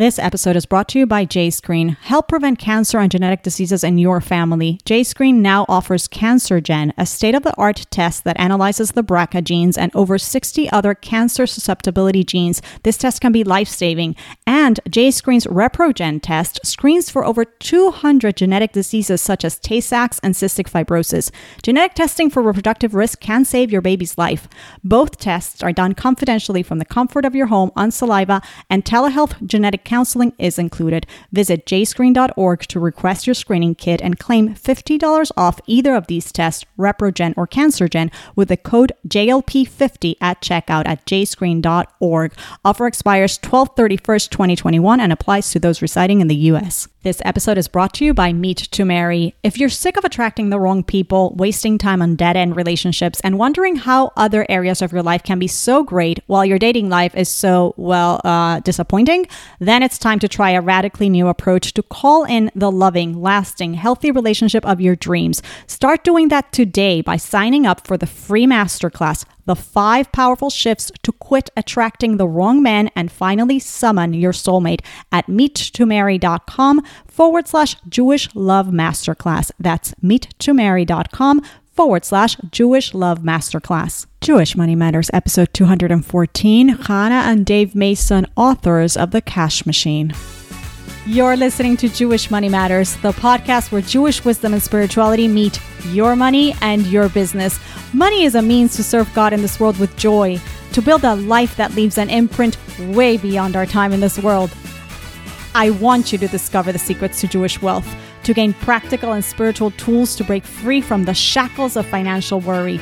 This episode is brought to you by JScreen. Help prevent cancer and genetic diseases in your family. JScreen now offers CancerGen, a state of the art test that analyzes the BRCA genes and over 60 other cancer susceptibility genes. This test can be life saving. And JScreen's ReproGen test screens for over 200 genetic diseases such as Tay Sachs and cystic fibrosis. Genetic testing for reproductive risk can save your baby's life. Both tests are done confidentially from the comfort of your home on saliva, and telehealth genetic counseling is included. Visit jscreen.org to request your screening kit and claim $50 off either of these tests, ReproGen or CancerGen, with the code JLP50 at checkout at jscreen.org. Offer expires 12 31st, 2021 and applies to those residing in the U.S. This episode is brought to you by Meet to Marry. If you're sick of attracting the wrong people, wasting time on dead end relationships, and wondering how other areas of your life can be so great while your dating life is so, well, uh, disappointing, then it's time to try a radically new approach to call in the loving, lasting, healthy relationship of your dreams. Start doing that today by signing up for the free masterclass the five powerful shifts to quit attracting the wrong man and finally summon your soulmate at meettomarry.com forward slash Jewish Love Masterclass. That's meettomarry.com forward slash Jewish Love Masterclass. Jewish Money Matters, episode 214. Chana and Dave Mason, authors of The Cash Machine. You're listening to Jewish Money Matters, the podcast where Jewish wisdom and spirituality meet your money and your business. Money is a means to serve God in this world with joy, to build a life that leaves an imprint way beyond our time in this world. I want you to discover the secrets to Jewish wealth, to gain practical and spiritual tools to break free from the shackles of financial worry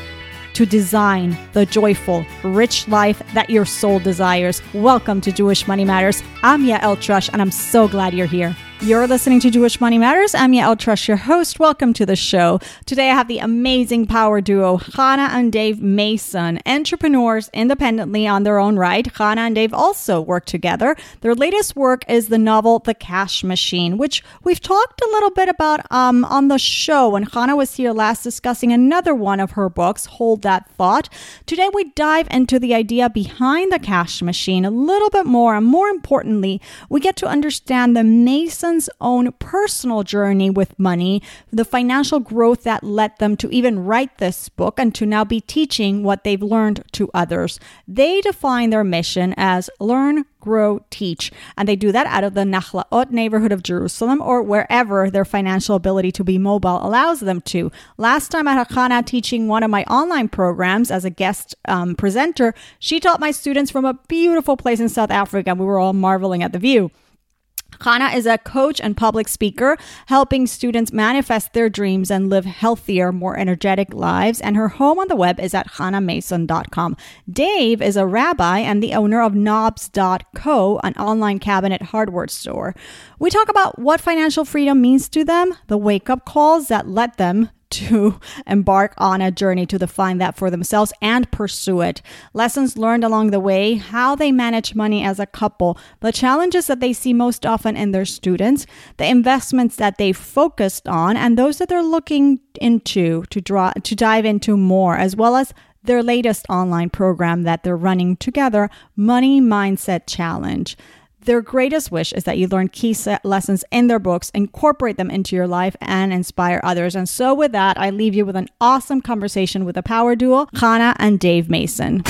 to design the joyful, rich life that your soul desires. Welcome to Jewish Money Matters. I'm Yael Trusch, and I'm so glad you're here. You're listening to Jewish Money Matters. I'm Yael Trusch, your host. Welcome to the show. Today I have the amazing power duo, Chana and Dave Mason, entrepreneurs independently on their own right. Chana and Dave also work together. Their latest work is the novel The Cash Machine, which we've talked a little bit about um, on the show when Chana was here last discussing another one of her books, Hold That Thought. Today we dive into the idea behind the cash machine a little bit more, and more importantly, we get to understand the Mason person's own personal journey with money, the financial growth that led them to even write this book and to now be teaching what they've learned to others. They define their mission as learn, grow, teach. And they do that out of the Nachlaot neighborhood of Jerusalem or wherever their financial ability to be mobile allows them to. Last time at Hakana teaching one of my online programs as a guest um, presenter, she taught my students from a beautiful place in South Africa. And we were all marveling at the view. Chana is a coach and public speaker, helping students manifest their dreams and live healthier, more energetic lives. And her home on the web is at chanamason.com. Dave is a rabbi and the owner of knobs.co, an online cabinet hardware store. We talk about what financial freedom means to them, the wake up calls that led them to embark on a journey to define that for themselves and pursue it. Lessons learned along the way, how they manage money as a couple, the challenges that they see most often in their students, the investments that they focused on, and those that they're looking into to draw to dive into more, as well as their latest online program that they're running together, Money Mindset Challenge. Their greatest wish is that you learn key lessons in their books, incorporate them into your life, and inspire others. And so, with that, I leave you with an awesome conversation with the power duo, Chana and Dave Mason.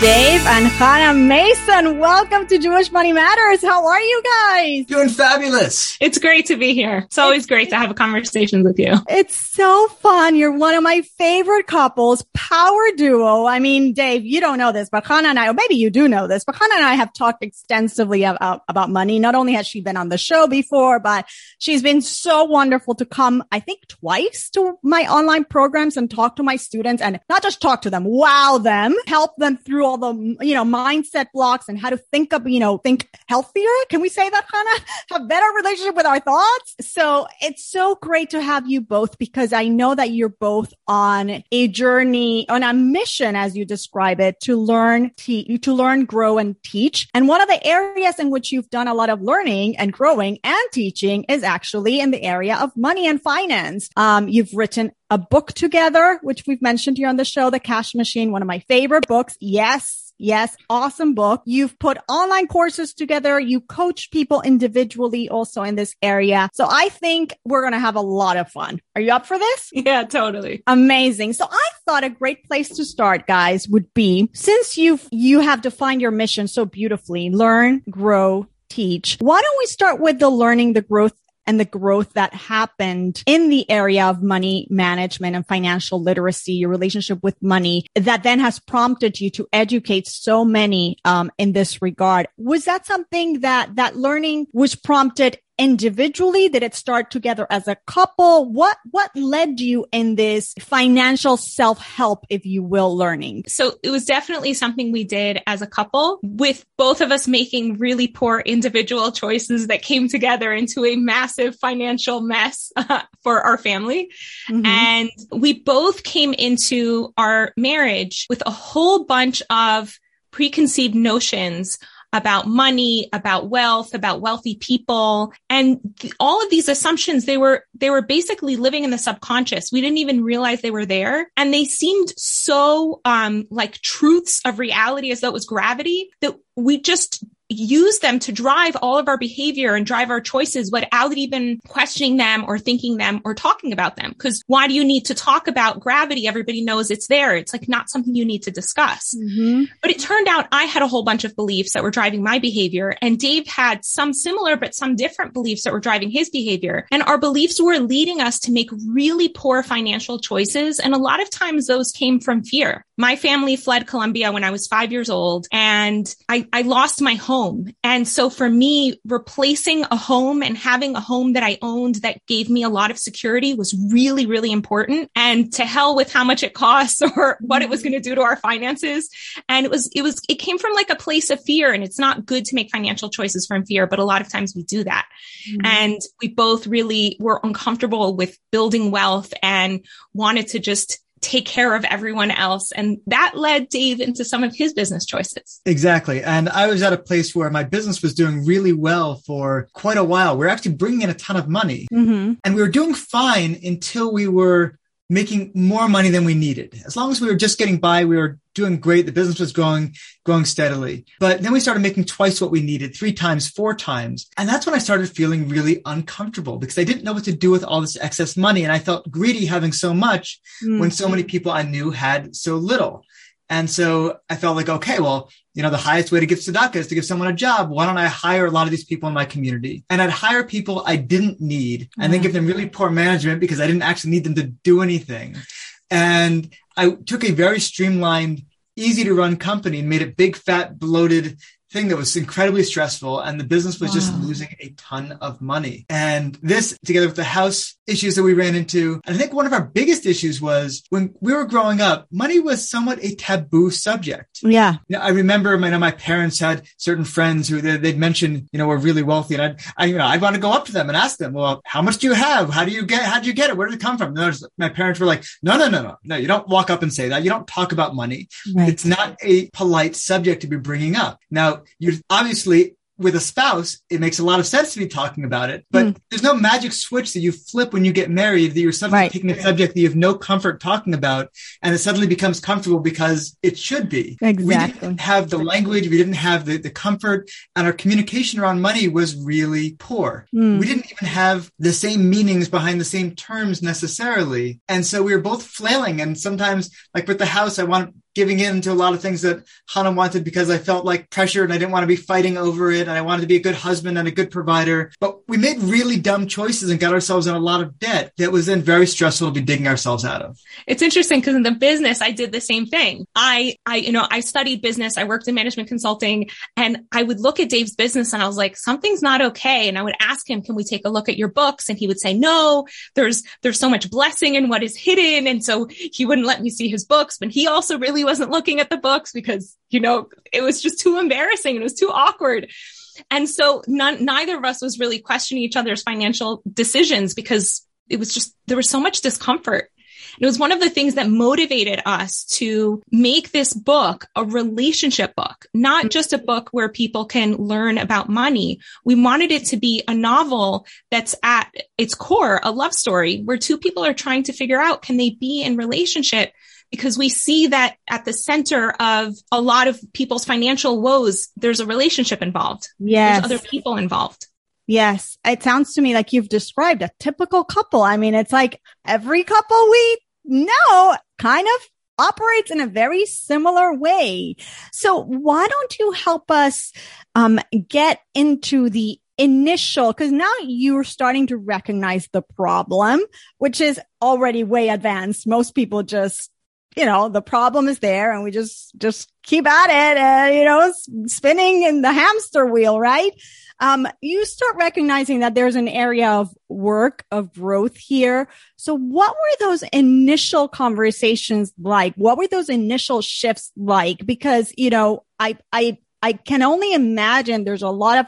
Dave and Hannah Mason, welcome to Jewish Money Matters. How are you guys? Doing fabulous. It's great to be here. It's always great to have a conversation with you. It's so fun. You're one of my favorite couples, power duo. I mean, Dave, you don't know this, but Hannah and I, or maybe you do know this, but Hannah and I have talked extensively about, about money. Not only has she been on the show before, but she's been so wonderful to come, I think twice to my online programs and talk to my students and not just talk to them, wow them, help them through all the, you know, mindset blocks and how to think of, you know, think healthier. Can we say that, Hannah? Have better relationship with our thoughts. So it's so great to have you both because I know that you're both on a journey, on a mission, as you describe it, to learn, te- to learn, grow and teach. And one of the areas in which you've done a lot of learning and growing and teaching is actually in the area of money and finance. Um, you've written a book together, which we've mentioned here on the show, The Cash Machine, one of my favorite books. Yes. Yes. Awesome book. You've put online courses together. You coach people individually also in this area. So I think we're going to have a lot of fun. Are you up for this? Yeah, totally. Amazing. So I thought a great place to start, guys, would be since you've, you have defined your mission so beautifully, learn, grow, teach. Why don't we start with the learning, the growth and the growth that happened in the area of money management and financial literacy, your relationship with money that then has prompted you to educate so many um, in this regard. Was that something that that learning was prompted individually? Did it start together as a couple? What, what led you in this financial self-help, if you will, learning? So it was definitely something we did as a couple with both of us making really poor individual choices that came together into a massive financial mess uh, for our family. Mm-hmm. And we both came into our marriage with a whole bunch of preconceived notions about money, about wealth, about wealthy people. And th- all of these assumptions, they were, they were basically living in the subconscious. We didn't even realize they were there. And they seemed so, um, like truths of reality as though it was gravity that we just use them to drive all of our behavior and drive our choices without even questioning them or thinking them or talking about them. Cause why do you need to talk about gravity? Everybody knows it's there. It's like not something you need to discuss. Mm-hmm. But it turned out I had a whole bunch of beliefs that were driving my behavior and Dave had some similar, but some different beliefs that were driving his behavior. And our beliefs were leading us to make really poor financial choices. And a lot of times those came from fear. My family fled Colombia when I was five years old and I, I lost my home home. And so for me, replacing a home and having a home that I owned that gave me a lot of security was really, really important. And to hell with how much it costs or what it was going to do to our finances. And it was, it was, it came from like a place of fear and it's not good to make financial choices from fear, but a lot of times we do that. Mm-hmm. And we both really were uncomfortable with building wealth and wanted to just take care of everyone else. And that led Dave into some of his business choices. Exactly. And I was at a place where my business was doing really well for quite a while. We are actually bringing in a ton of money mm-hmm. and we were doing fine until we were making more money than we needed. As long as we were just getting by, we were doing great. The business was growing, growing steadily. But then we started making twice what we needed, three times, four times. And that's when I started feeling really uncomfortable because I didn't know what to do with all this excess money. And I felt greedy having so much mm-hmm. when so many people I knew had so little. And so I felt like, okay, well, you know, the highest way to give tzedakah is to give someone a job. Why don't I hire a lot of these people in my community? And I'd hire people I didn't need and mm-hmm. then give them really poor management because I didn't actually need them to do anything. And I took a very streamlined, easy to run company and made it big, fat, bloated thing that was incredibly stressful and the business was wow. just losing a ton of money. And this together with the house issues that we ran into, And I think one of our biggest issues was when we were growing up, money was somewhat a taboo subject. Yeah. You know, I remember my, you know, my parents had certain friends who they, would mention, you know, were really wealthy and I'd, I, you know, I'd want to go up to them and ask them, well, how much do you have? How do you get, how do you get it? Where did it come from? And my parents were like, no, no, no, no, no, you don't walk up and say that. You don't talk about money. Right. It's not a polite subject to be bringing up. Now, you're obviously with a spouse, it makes a lot of sense to be talking about it, but mm. there's no magic switch that you flip when you get married that you're suddenly right. taking a subject that you have no comfort talking about and it suddenly becomes comfortable because it should be. Exactly. We didn't have the language. We didn't have the, the comfort and our communication around money was really poor. Mm. We didn't even have the same meanings behind the same terms necessarily. And so we were both flailing and sometimes like with the house, I want giving in to a lot of things that Hannah wanted because I felt like pressure and I didn't want to be fighting over it. And I wanted to be a good husband and a good provider. But we made really dumb choices and got ourselves in a lot of debt that was then very stressful to be digging ourselves out of. It's interesting because in the business, I did the same thing. I, I, you know, I studied business. I worked in management consulting and I would look at Dave's business and I was like, something's not okay. And I would ask him, can we take a look at your books? And he would say, no, there's, there's so much blessing in what is hidden. And so he wouldn't let me see his books, but he also really wasn't looking at the books because, you know, it was just too embarrassing. It was too awkward. And so none, neither of us was really questioning each other's financial decisions because it was just, there was so much discomfort. It was one of the things that motivated us to make this book a relationship book, not just a book where people can learn about money. We wanted it to be a novel that's at its core, a love story where two people are trying to figure out, can they be in relationship? Because we see that at the center of a lot of people's financial woes, there's a relationship involved. Yes. There's other people involved. Yes. It sounds to me like you've described a typical couple. I mean, it's like every couple we know kind of operates in a very similar way. So why don't you help us um, get into the initial, because now you're starting to recognize the problem, which is already way advanced. Most people just you know, the problem is there and we just, just keep at it and, you know, spinning in the hamster wheel, right? Um, you start recognizing that there's an area of work, of growth here. So what were those initial conversations like? What were those initial shifts like? Because, you know, I, I, I can only imagine there's a lot of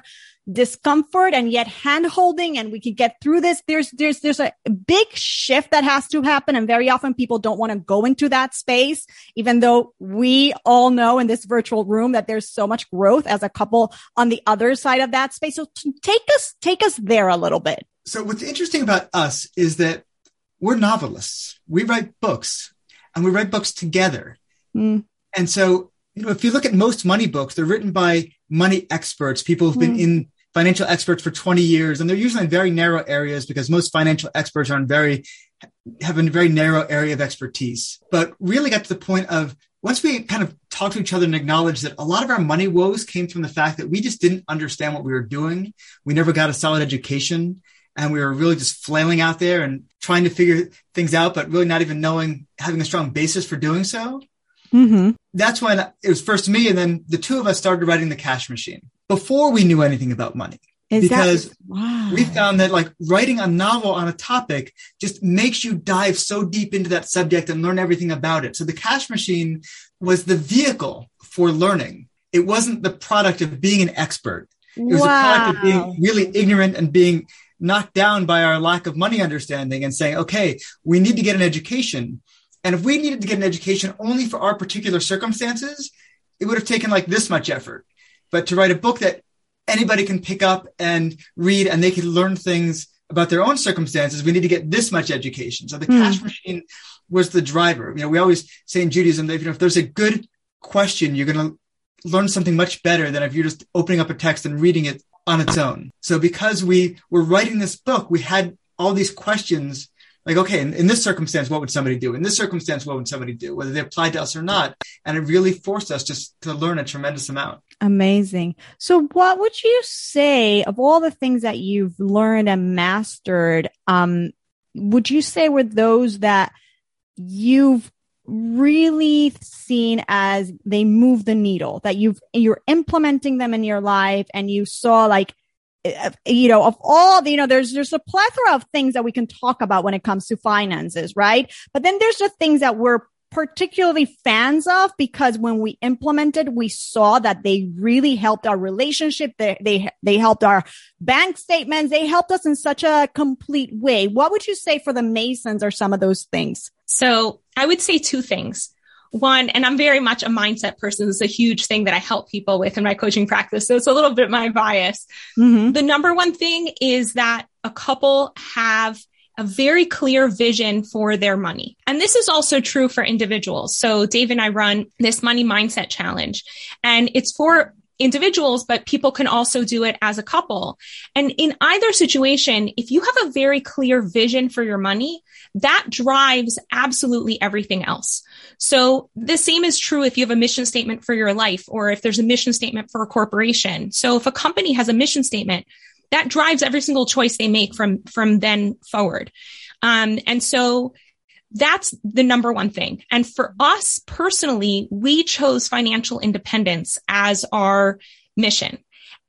discomfort and yet hand holding and we can get through this. There's, there's, there's a big shift that has to happen. And very often people don't want to go into that space, even though we all know in this virtual room that there's so much growth as a couple on the other side of that space. So take us, take us there a little bit. So what's interesting about us is that we're novelists. We write books and we write books together. Mm. And so, you know, if you look at most money books, they're written by money experts, people who've been mm. in financial experts for 20 years, and they're usually in very narrow areas because most financial experts are in very have a very narrow area of expertise. But really got to the point of once we kind of talked to each other and acknowledged that a lot of our money woes came from the fact that we just didn't understand what we were doing. We never got a solid education and we were really just flailing out there and trying to figure things out, but really not even knowing, having a strong basis for doing so. Mm-hmm. That's when it was first me. And then the two of us started writing the cash machine before we knew anything about money. Is because that, wow. we found that like writing a novel on a topic just makes you dive so deep into that subject and learn everything about it. So the cash machine was the vehicle for learning. It wasn't the product of being an expert. It was wow. a product of being really ignorant and being knocked down by our lack of money understanding and saying, okay, we need to get an education. And if we needed to get an education only for our particular circumstances, it would have taken like this much effort. But to write a book that anybody can pick up and read and they can learn things about their own circumstances, we need to get this much education. So the mm. cash machine was the driver. You know, we always say in Judaism that you know, if there's a good question, you're going to learn something much better than if you're just opening up a text and reading it on its own. So because we were writing this book, we had all these questions like, okay, in, in, this circumstance, what would somebody do? In this circumstance, what would somebody do? Whether they applied to us or not. And it really forced us just to learn a tremendous amount. Amazing. So what would you say of all the things that you've learned and mastered? Um, would you say were those that you've really seen as they move the needle that you've, you're implementing them in your life and you saw like you know, of all the, you know, there's, there's a plethora of things that we can talk about when it comes to finances, right? But then there's the things that we're particularly fans of because when we implemented, we saw that they really helped our relationship. They, they, they helped our bank statements. They helped us in such a complete way. What would you say for the Masons are some of those things? So I would say two things one, and I'm very much a mindset person. It's a huge thing that I help people with in my coaching practice. So it's a little bit my bias. Mm-hmm. The number one thing is that a couple have a very clear vision for their money. And this is also true for individuals. So Dave and I run this money mindset challenge and it's for individuals, but people can also do it as a couple. And in either situation, if you have a very clear vision for your money, that drives absolutely everything else. So the same is true if you have a mission statement for your life or if there's a mission statement for a corporation. So if a company has a mission statement, that drives every single choice they make from, from then forward. Um, and so that's the number one thing. And for us personally, we chose financial independence as our mission.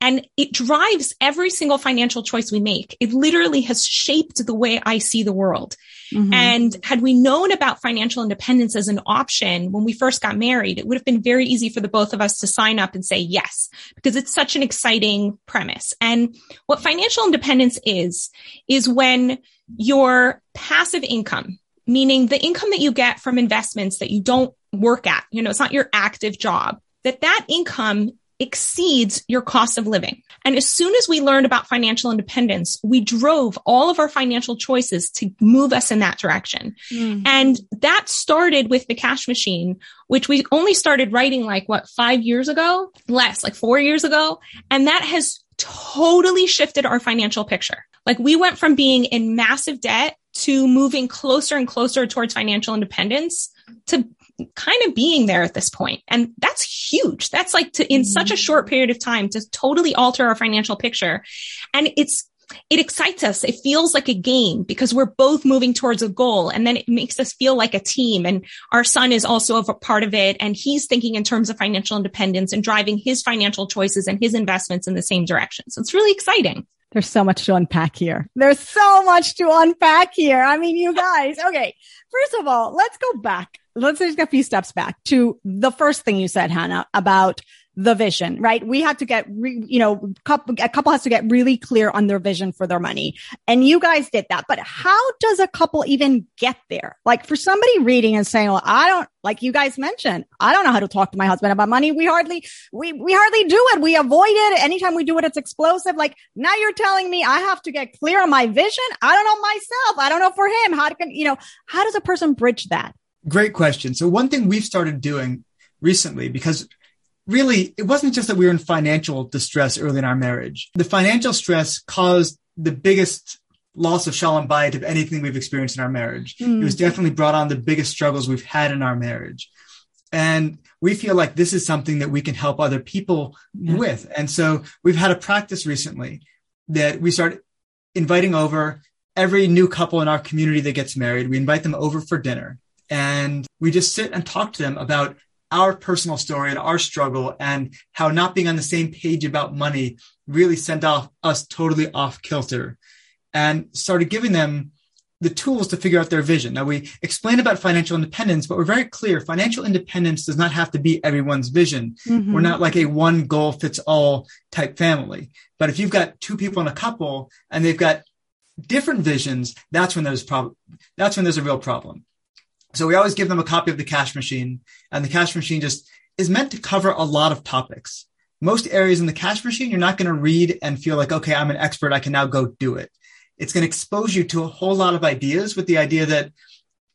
And it drives every single financial choice we make. It literally has shaped the way I see the world. Mm-hmm. And had we known about financial independence as an option when we first got married, it would have been very easy for the both of us to sign up and say yes, because it's such an exciting premise. And what financial independence is, is when your passive income, meaning the income that you get from investments that you don't work at, you know, it's not your active job, that that income exceeds your cost of living. And as soon as we learned about financial independence, we drove all of our financial choices to move us in that direction. Mm. And that started with the cash machine, which we only started writing like what, five years ago, less like four years ago. And that has totally shifted our financial picture. Like we went from being in massive debt to moving closer and closer towards financial independence to kind of being there at this point. And that's huge. That's like to, in such a mm-hmm. short period of time to totally alter our financial picture. And it's, it excites us. It feels like a game because we're both moving towards a goal and then it makes us feel like a team. And our son is also a part of it. And he's thinking in terms of financial independence and driving his financial choices and his investments in the same direction. So it's really exciting. There's so much to unpack here. There's so much to unpack here. I mean, you guys, okay. First of all, let's go back let's take a few steps back to the first thing you said, Hannah, about the vision, right? We had to get, re, you know, couple, a couple has to get really clear on their vision for their money. And you guys did that. But how does a couple even get there? Like for somebody reading and saying, well, I don't, like you guys mentioned, I don't know how to talk to my husband about money. We hardly, we, we hardly do it. We avoid it. Anytime we do it, it's explosive. Like now you're telling me I have to get clear on my vision. I don't know myself. I don't know for him. How to, you know, how does a person bridge that? Great question. So one thing we've started doing recently, because really it wasn't just that we were in financial distress early in our marriage. The financial stress caused the biggest loss of shalom bayit of anything we've experienced in our marriage. Mm. It was definitely brought on the biggest struggles we've had in our marriage. And we feel like this is something that we can help other people yeah. with. And so we've had a practice recently that we start inviting over every new couple in our community that gets married. We invite them over for dinner and we just sit and talk to them about our personal story and our struggle and how not being on the same page about money really sent off us totally off kilter and started giving them the tools to figure out their vision. Now we explain about financial independence, but we're very clear. Financial independence does not have to be everyone's vision. Mm-hmm. We're not like a one goal fits all type family. But if you've got two people in a couple and they've got different visions, that's when there's problem. That's when there's a real problem. So we always give them a copy of the cash machine and the cash machine just is meant to cover a lot of topics. Most areas in the cash machine, you're not going to read and feel like, okay, I'm an expert. I can now go do it. It's going to expose you to a whole lot of ideas with the idea that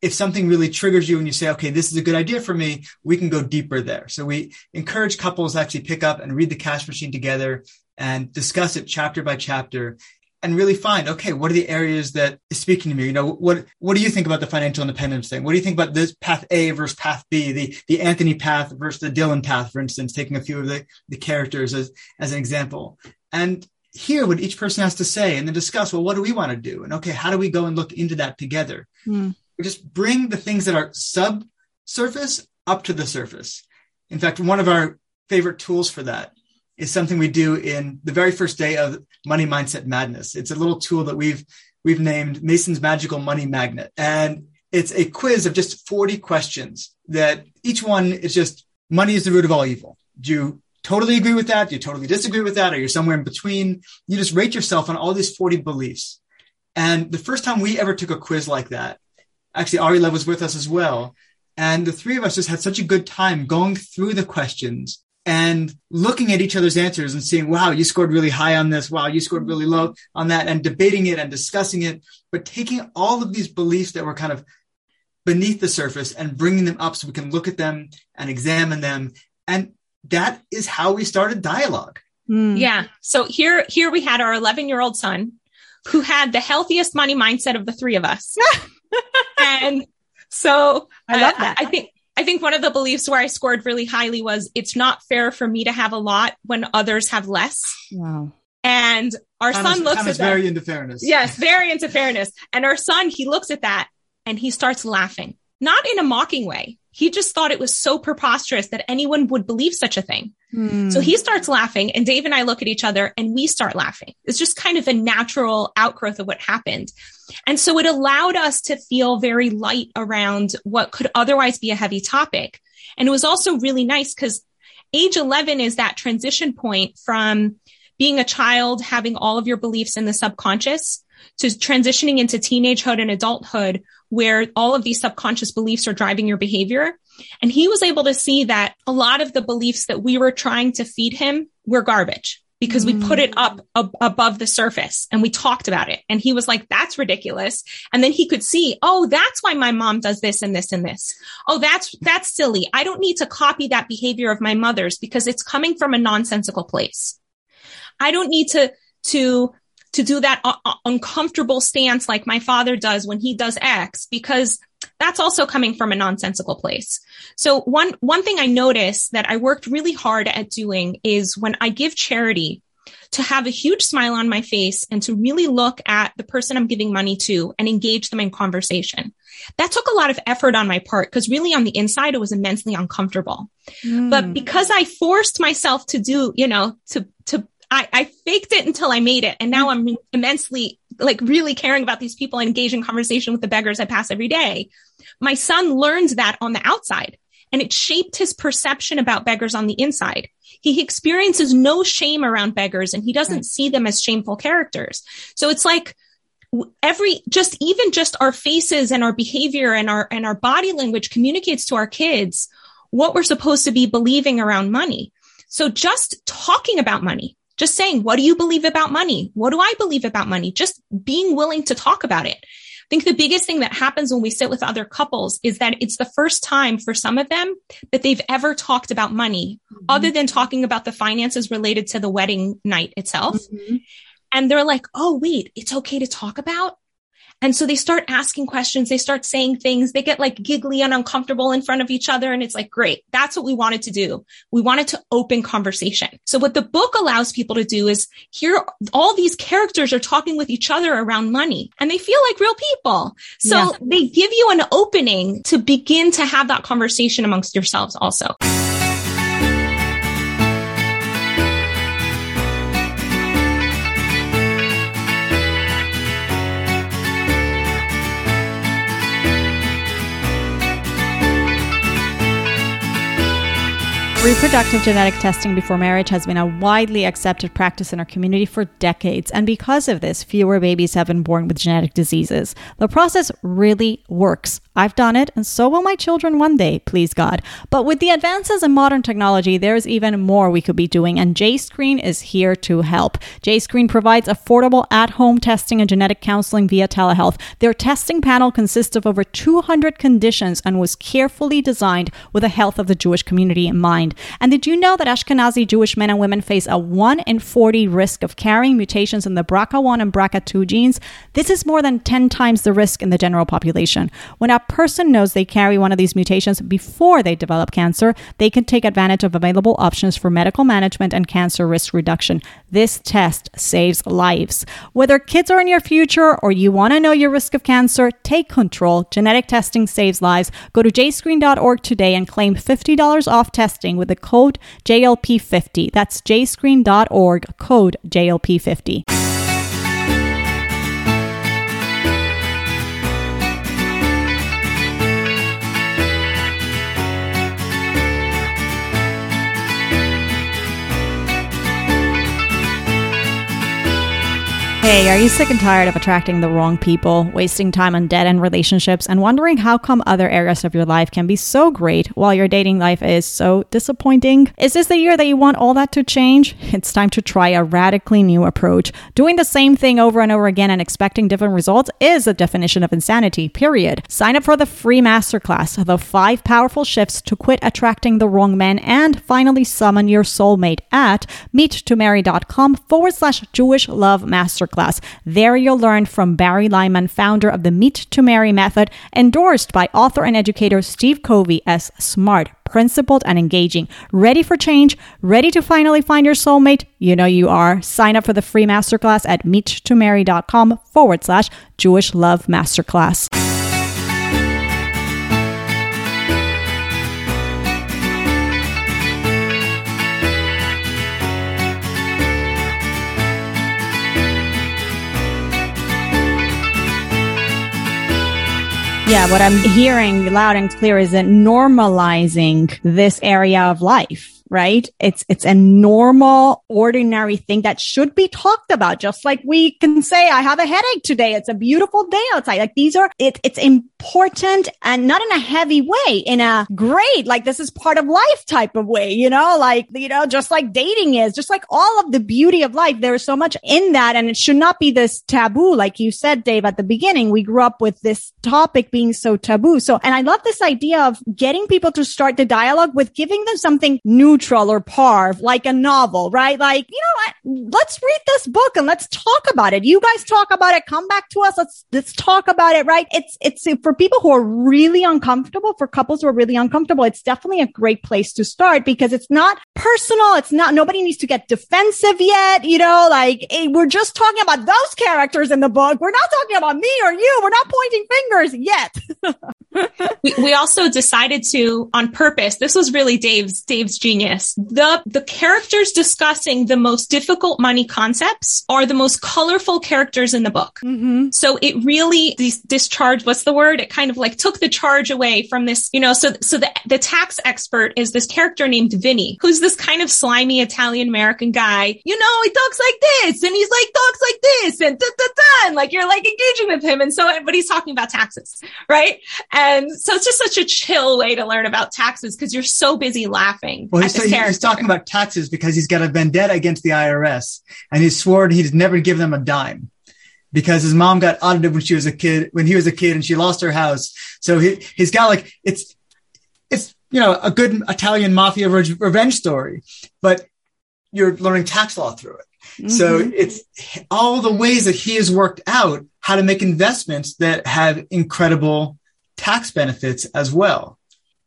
if something really triggers you and you say, okay, this is a good idea for me, we can go deeper there. So we encourage couples actually pick up and read the cash machine together and discuss it chapter by chapter and really find, okay, what are the areas that is speaking to me? You know, what, what do you think about the financial independence thing? What do you think about this path A versus path B, the, the Anthony path versus the Dylan path, for instance, taking a few of the, the characters as, as an example and hear what each person has to say and then discuss, well, what do we want to do? And okay, how do we go and look into that together? Mm. Just bring the things that are subsurface up to the surface. In fact, one of our favorite tools for that is something we do in the very first day of Money Mindset Madness. It's a little tool that we've we've named Mason's Magical Money Magnet, and it's a quiz of just 40 questions that each one is just money is the root of all evil. Do you totally agree with that? Do you totally disagree with that? Or you're somewhere in between? You just rate yourself on all these 40 beliefs. And the first time we ever took a quiz like that, actually Ari Lev was with us as well. And the three of us just had such a good time going through the questions and looking at each other's answers and seeing, wow, you scored really high on this. Wow, you scored really low on that and debating it and discussing it, but taking all of these beliefs that were kind of beneath the surface and bringing them up so we can look at them and examine them. And that is how we started dialogue. Mm. Yeah. So here, here we had our 11 year old son who had the healthiest money mindset of the three of us. and so I love that. I, I think I think one of the beliefs where I scored really highly was it's not fair for me to have a lot when others have less. Wow. And our Hannah's, son looks Hannah's at very into fairness. Yes, very into fairness. And our son, he looks at that and he starts laughing, not in a mocking way, He just thought it was so preposterous that anyone would believe such a thing. Mm. So he starts laughing and Dave and I look at each other and we start laughing. It's just kind of a natural outgrowth of what happened. And so it allowed us to feel very light around what could otherwise be a heavy topic. And it was also really nice because age 11 is that transition point from being a child, having all of your beliefs in the subconscious to transitioning into teenagehood and adulthood where all of these subconscious beliefs are driving your behavior. And he was able to see that a lot of the beliefs that we were trying to feed him were garbage because mm. we put it up ab- above the surface and we talked about it. And he was like, that's ridiculous. And then he could see, oh, that's why my mom does this and this and this. Oh, that's, that's silly. I don't need to copy that behavior of my mother's because it's coming from a nonsensical place. I don't need to, to to do that uh, uh, uncomfortable stance like my father does when he does X because that's also coming from a nonsensical place. So one, one thing I noticed that I worked really hard at doing is when I give charity to have a huge smile on my face and to really look at the person I'm giving money to and engage them in conversation. That took a lot of effort on my part because really on the inside, it was immensely uncomfortable. Mm. But because I forced myself to do, you know, to I, I faked it until I made it. And now mm. I'm immensely like really caring about these people and engage in conversation with the beggars I pass every day. My son learned that on the outside and it shaped his perception about beggars on the inside. He experiences no shame around beggars and he doesn't right. see them as shameful characters. So it's like every, just even just our faces and our behavior and our, and our body language communicates to our kids what we're supposed to be believing around money. So just talking about money, just saying, what do you believe about money? What do I believe about money? Just being willing to talk about it. I think the biggest thing that happens when we sit with other couples is that it's the first time for some of them that they've ever talked about money mm-hmm. other than talking about the finances related to the wedding night itself. Mm-hmm. And they're like, oh, wait, it's okay to talk about? And so they start asking questions. They start saying things. They get like giggly and uncomfortable in front of each other. And it's like, great. That's what we wanted to do. We wanted to open conversation. So what the book allows people to do is here, all these characters are talking with each other around money and they feel like real people. So yeah. they give you an opening to begin to have that conversation amongst yourselves also. Reproductive genetic testing before marriage has been a widely accepted practice in our community for decades, and because of this, fewer babies have been born with genetic diseases. The process really works. I've done it, and so will my children one day, please God. But with the advances in modern technology, there's even more we could be doing, and JScreen is here to help. JScreen provides affordable at home testing and genetic counseling via telehealth. Their testing panel consists of over 200 conditions and was carefully designed with the health of the Jewish community in mind mind. And did you know that Ashkenazi Jewish men and women face a 1 in 40 risk of carrying mutations in the BRCA1 and BRCA2 genes? This is more than 10 times the risk in the general population. When a person knows they carry one of these mutations before they develop cancer, they can take advantage of available options for medical management and cancer risk reduction. This test saves lives. Whether kids are in your future or you want to know your risk of cancer, take control. Genetic testing saves lives. Go to jscreen.org today and claim $50 off testing with the code JLP50. That's jscreen.org, code JLP50. Hey, are you sick and tired of attracting the wrong people, wasting time on dead end relationships, and wondering how come other areas of your life can be so great while your dating life is so disappointing? Is this the year that you want all that to change? It's time to try a radically new approach. Doing the same thing over and over again and expecting different results is a definition of insanity, period. Sign up for the free masterclass, The Five Powerful Shifts to Quit Attracting the Wrong Men and Finally Summon Your Soulmate at meettomarry.com forward slash Jewish Love Masterclass masterclass. There you'll learn from Barry Lyman, founder of the Meet to Marry method, endorsed by author and educator Steve Covey as smart, principled, and engaging. Ready for change? Ready to finally find your soulmate? You know you are. Sign up for the free masterclass at meettomarry.com forward slash Jewish Love Masterclass. Yeah, what I'm hearing loud and clear is that normalizing this area of life right? It's, it's a normal, ordinary thing that should be talked about. Just like we can say, I have a headache today. It's a beautiful day outside. Like these are, it, it's important and not in a heavy way, in a great, like this is part of life type of way, you know, like, you know, just like dating is, just like all of the beauty of life. There is so much in that and it should not be this taboo. Like you said, Dave, at the beginning, we grew up with this topic being so taboo. So, and I love this idea of getting people to start the dialogue with giving them something neutral or parve, like a novel, right? Like, you know what? Let's read this book and let's talk about it. You guys talk about it. Come back to us. Let's, let's talk about it, right? It's, it's for people who are really uncomfortable, for couples who are really uncomfortable. It's definitely a great place to start because it's not personal. It's not, nobody needs to get defensive yet. You know, like hey, we're just talking about those characters in the book. We're not talking about me or you. We're not pointing fingers yet. we, we also decided to on purpose. This was really Dave's, Dave's genius. The, the characters discussing the most difficult money concepts are the most colorful characters in the book. Mm-hmm. So it really dis- discharged, what's the word? It kind of like took the charge away from this, you know, so, so the, the tax expert is this character named Vinny, who's this kind of slimy Italian American guy. You know, he talks like this and he's like, talks like this and da, da, da, and like you're like engaging with him. And so, but he's talking about taxes, right? And so it's just such a chill way to learn about taxes because you're so busy laughing. Well, he's, he's talking about taxes because he's got a vendetta against the IRS and he swore he'd never give them a dime because his mom got audited when she was a kid, when he was a kid and she lost her house. So he, he's got like, it's, it's, you know, a good Italian mafia re- revenge story, but you're learning tax law through it. Mm-hmm. So it's all the ways that he has worked out how to make investments that have incredible tax benefits as well.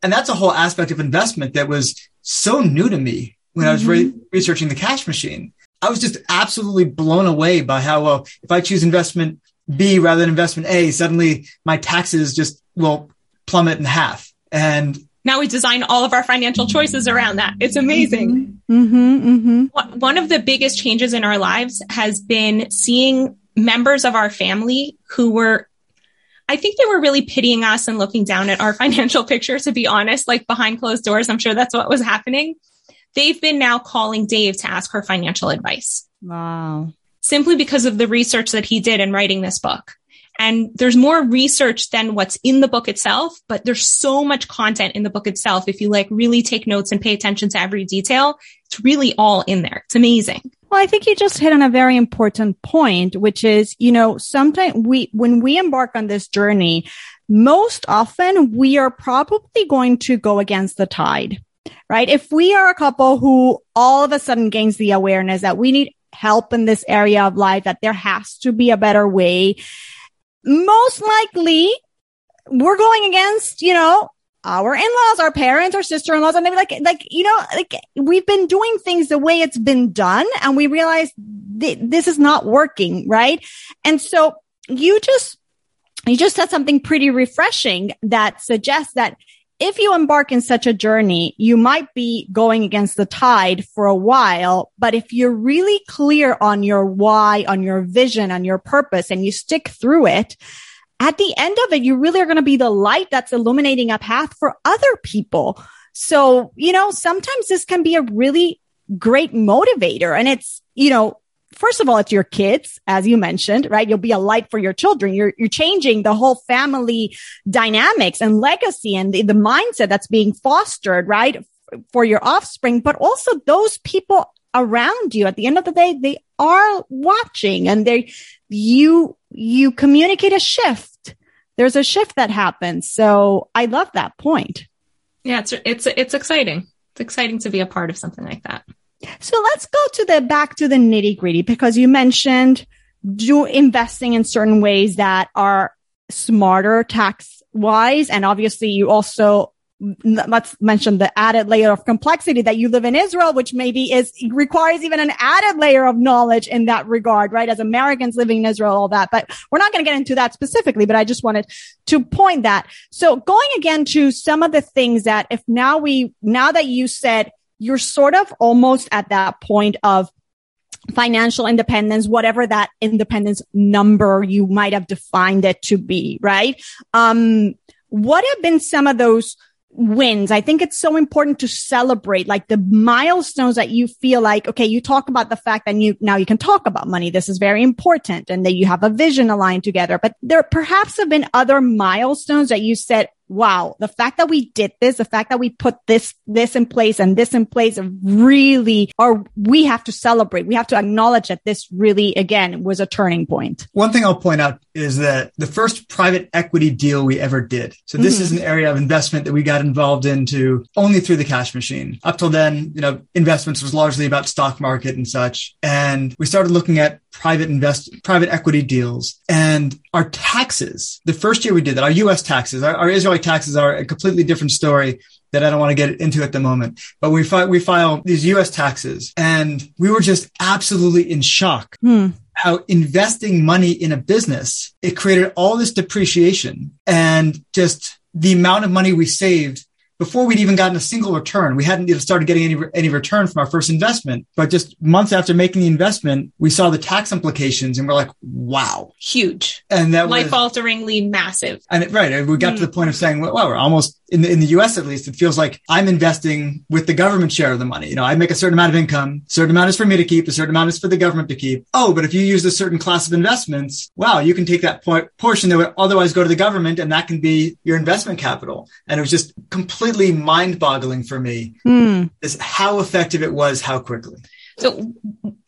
And that's a whole aspect of investment that was so new to me when mm-hmm. I was re- mm-hmm. researching the cash machine. I was just absolutely blown away by how well, if I choose investment B rather than investment A, suddenly my taxes just will plummet in half. And now we design all of our financial choices around that. It's amazing. Mm-hmm, mm-hmm. One of the biggest changes in our lives has been seeing members of our family who were I think they were really pitying us and looking down at our financial picture, to be honest, like behind closed doors. I'm sure that's what was happening. They've been now calling Dave to ask her financial advice. Wow. Simply because of the research that he did in writing this book. And there's more research than what's in the book itself, but there's so much content in the book itself. If you like really take notes and pay attention to every detail, it's really all in there. It's amazing. Well, I think you just hit on a very important point, which is, you know, sometimes we, when we embark on this journey, most often we are probably going to go against the tide, right? If we are a couple who all of a sudden gains the awareness that we need help in this area of life, that there has to be a better way, most likely we're going against, you know, our in-laws, our parents, our sister-in-laws, and maybe like, like, you know, like we've been doing things the way it's been done and we realize th- this is not working. Right. And so you just, you just said something pretty refreshing that suggests that if you embark in such a journey, you might be going against the tide for a while. But if you're really clear on your why, on your vision, on your purpose, and you stick through it, at the end of it, you really are going to be the light that's illuminating a path for other people. So, you know, sometimes this can be a really great motivator and it's, you know, first of all, it's your kids, as you mentioned, right? You'll be a light for your children. You're, you're changing the whole family dynamics and legacy and the, the mindset that's being fostered, right? For your offspring, but also those people around you. At the end of the day, they are watching and they, you, you communicate a shift there's a shift that happens. So I love that point. Yeah, it's it's it's exciting. It's exciting to be a part of something like that. So let's go to the back to the nitty gritty because you mentioned do investing in certain ways that are smarter tax wise. And obviously you also let's mention the added layer of complexity that you live in Israel, which maybe is requires even an added layer of knowledge in that regard, right? As Americans living in Israel, all that. But we're not going to get into that specifically, but I just wanted to point that. So going again to some of the things that if now we, now that you said you're sort of almost at that point of financial independence, whatever that independence number you might have defined it to be, right? Um, what have been some of those wins. I think it's so important to celebrate like the milestones that you feel like, okay, you talk about the fact that you now you can talk about money. This is very important and that you have a vision aligned together. But there perhaps have been other milestones that you said, wow, the fact that we did this, the fact that we put this, this in place and this in place really, or we have to celebrate. We have to acknowledge that this really, again, was a turning point. One thing I'll point out is that the first private equity deal we ever did. So this mm-hmm. is an area of investment that we got involved into only through the cash machine. Up till then, you know, investments was largely about stock market and such. And we started looking at private invest, private equity deals and our taxes. The first year we did that, our US taxes, our, our Israeli taxes are a completely different story that I don't want to get into at the moment. But we file, we file these US taxes and we were just absolutely in shock. Hmm. How investing money in a business, it created all this depreciation and just the amount of money we saved before we'd even gotten a single return. We hadn't even started getting any, any return from our first investment, but just months after making the investment, we saw the tax implications and we're like, wow. Huge. And that life alteringly massive. And it, right. We got mm. to the point of saying, well, we're almost in the, in the US at least, it feels like I'm investing with the government share of the money. You know, I make a certain amount of income, certain amount is for me to keep, a certain amount is for the government to keep. Oh, but if you use a certain class of investments, wow, you can take that po- portion that would otherwise go to the government and that can be your investment capital. And it was just completely mind boggling for me mm. is how effective it was, how quickly. So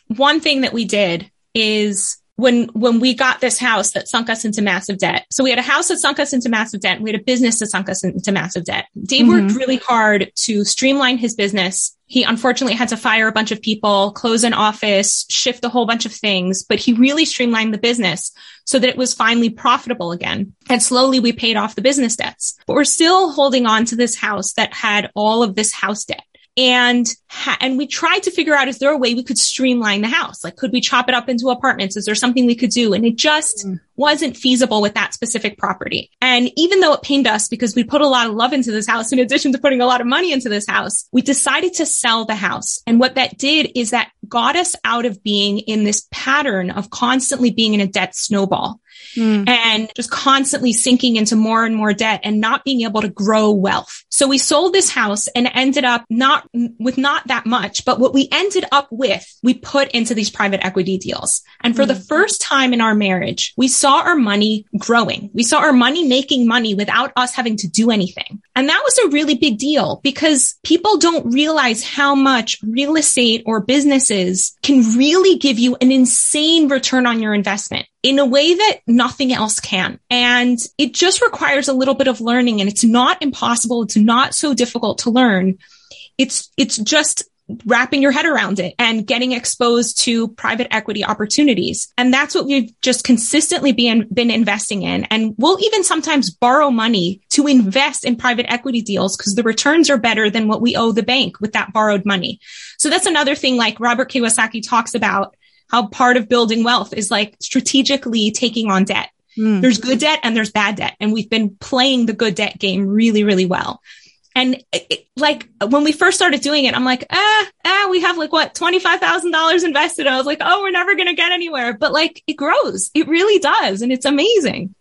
one thing that we did is when when we got this house that sunk us into massive debt. So we had a house that sunk us into massive debt. we had a business that sunk us into massive debt. Dave mm-hmm. worked really hard to streamline his business. He unfortunately had to fire a bunch of people, close an office, shift a whole bunch of things, but he really streamlined the business so that it was finally profitable again. And slowly we paid off the business debts, but we're still holding on to this house that had all of this house debt and ha- and we tried to figure out is there a way we could streamline the house like could we chop it up into apartments is there something we could do and it just mm. wasn't feasible with that specific property and even though it pained us because we put a lot of love into this house in addition to putting a lot of money into this house we decided to sell the house and what that did is that got us out of being in this pattern of constantly being in a debt snowball mm. and just constantly sinking into more and more debt and not being able to grow wealth. So we sold this house and ended up not with not that much, but what we ended up with, we put into these private equity deals. And for mm. the first time in our marriage, we saw our money growing. We saw our money making money without us having to do anything. And that was a really big deal because people don't realize how much real estate or businesses can really give you an insane return on your investment in a way that nothing else can. And it just requires a little bit of learning and it's not impossible. It's not so difficult to learn. It's, it's just wrapping your head around it and getting exposed to private equity opportunities. And that's what we've just consistently been, been investing in. And we'll even sometimes borrow money to invest in private equity deals because the returns are better than what we owe the bank with that borrowed money. So that's another thing like Robert Kiyosaki talks about how part of building wealth is like strategically taking on debt. Mm. There's good debt and there's bad debt. And we've been playing the good debt game really, really well. And it, like when we first started doing it, I'm like, ah, ah, we have like what, $25,000 invested. I was like, oh, we're never going to get anywhere. But like it grows. It really does. And it's amazing.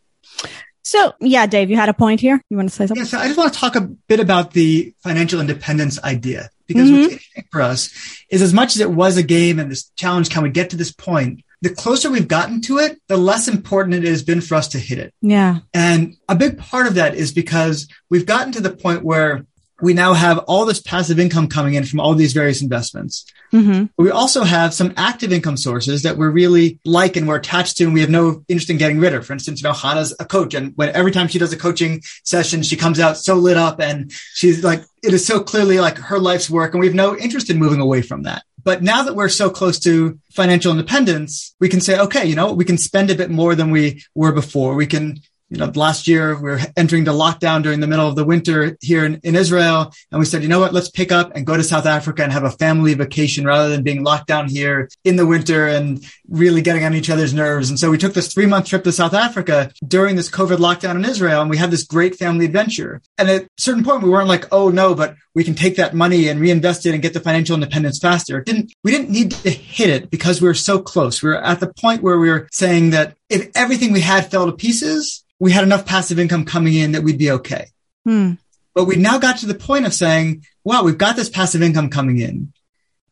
So yeah, Dave, you had a point here. You want to say something? Yeah, so I just want to talk a bit about the financial independence idea because mm-hmm. what's interesting for us is as much as it was a game and this challenge, can we get to this point? The closer we've gotten to it, the less important it has been for us to hit it. Yeah. And a big part of that is because we've gotten to the point where we now have all this passive income coming in from all these various investments. Mm-hmm. We also have some active income sources that we're really like and we're attached to and we have no interest in getting rid of. For instance, you know, Hannah's a coach and when every time she does a coaching session, she comes out so lit up and she's like, it is so clearly like her life's work and we have no interest in moving away from that. But now that we're so close to financial independence, we can say, okay, you know, we can spend a bit more than we were before. We can you know, last year we were entering the lockdown during the middle of the winter here in, in Israel. And we said, you know what, let's pick up and go to South Africa and have a family vacation rather than being locked down here in the winter and really getting on each other's nerves. And so we took this three month trip to South Africa during this COVID lockdown in Israel. And we had this great family adventure. And at a certain point, we weren't like, oh no, but we can take that money and reinvest it and get the financial independence faster. It didn't, we didn't need to hit it because we were so close. We were at the point where we were saying that if everything we had fell to pieces, we had enough passive income coming in that we'd be okay. Hmm. But we now got to the point of saying, wow, we've got this passive income coming in,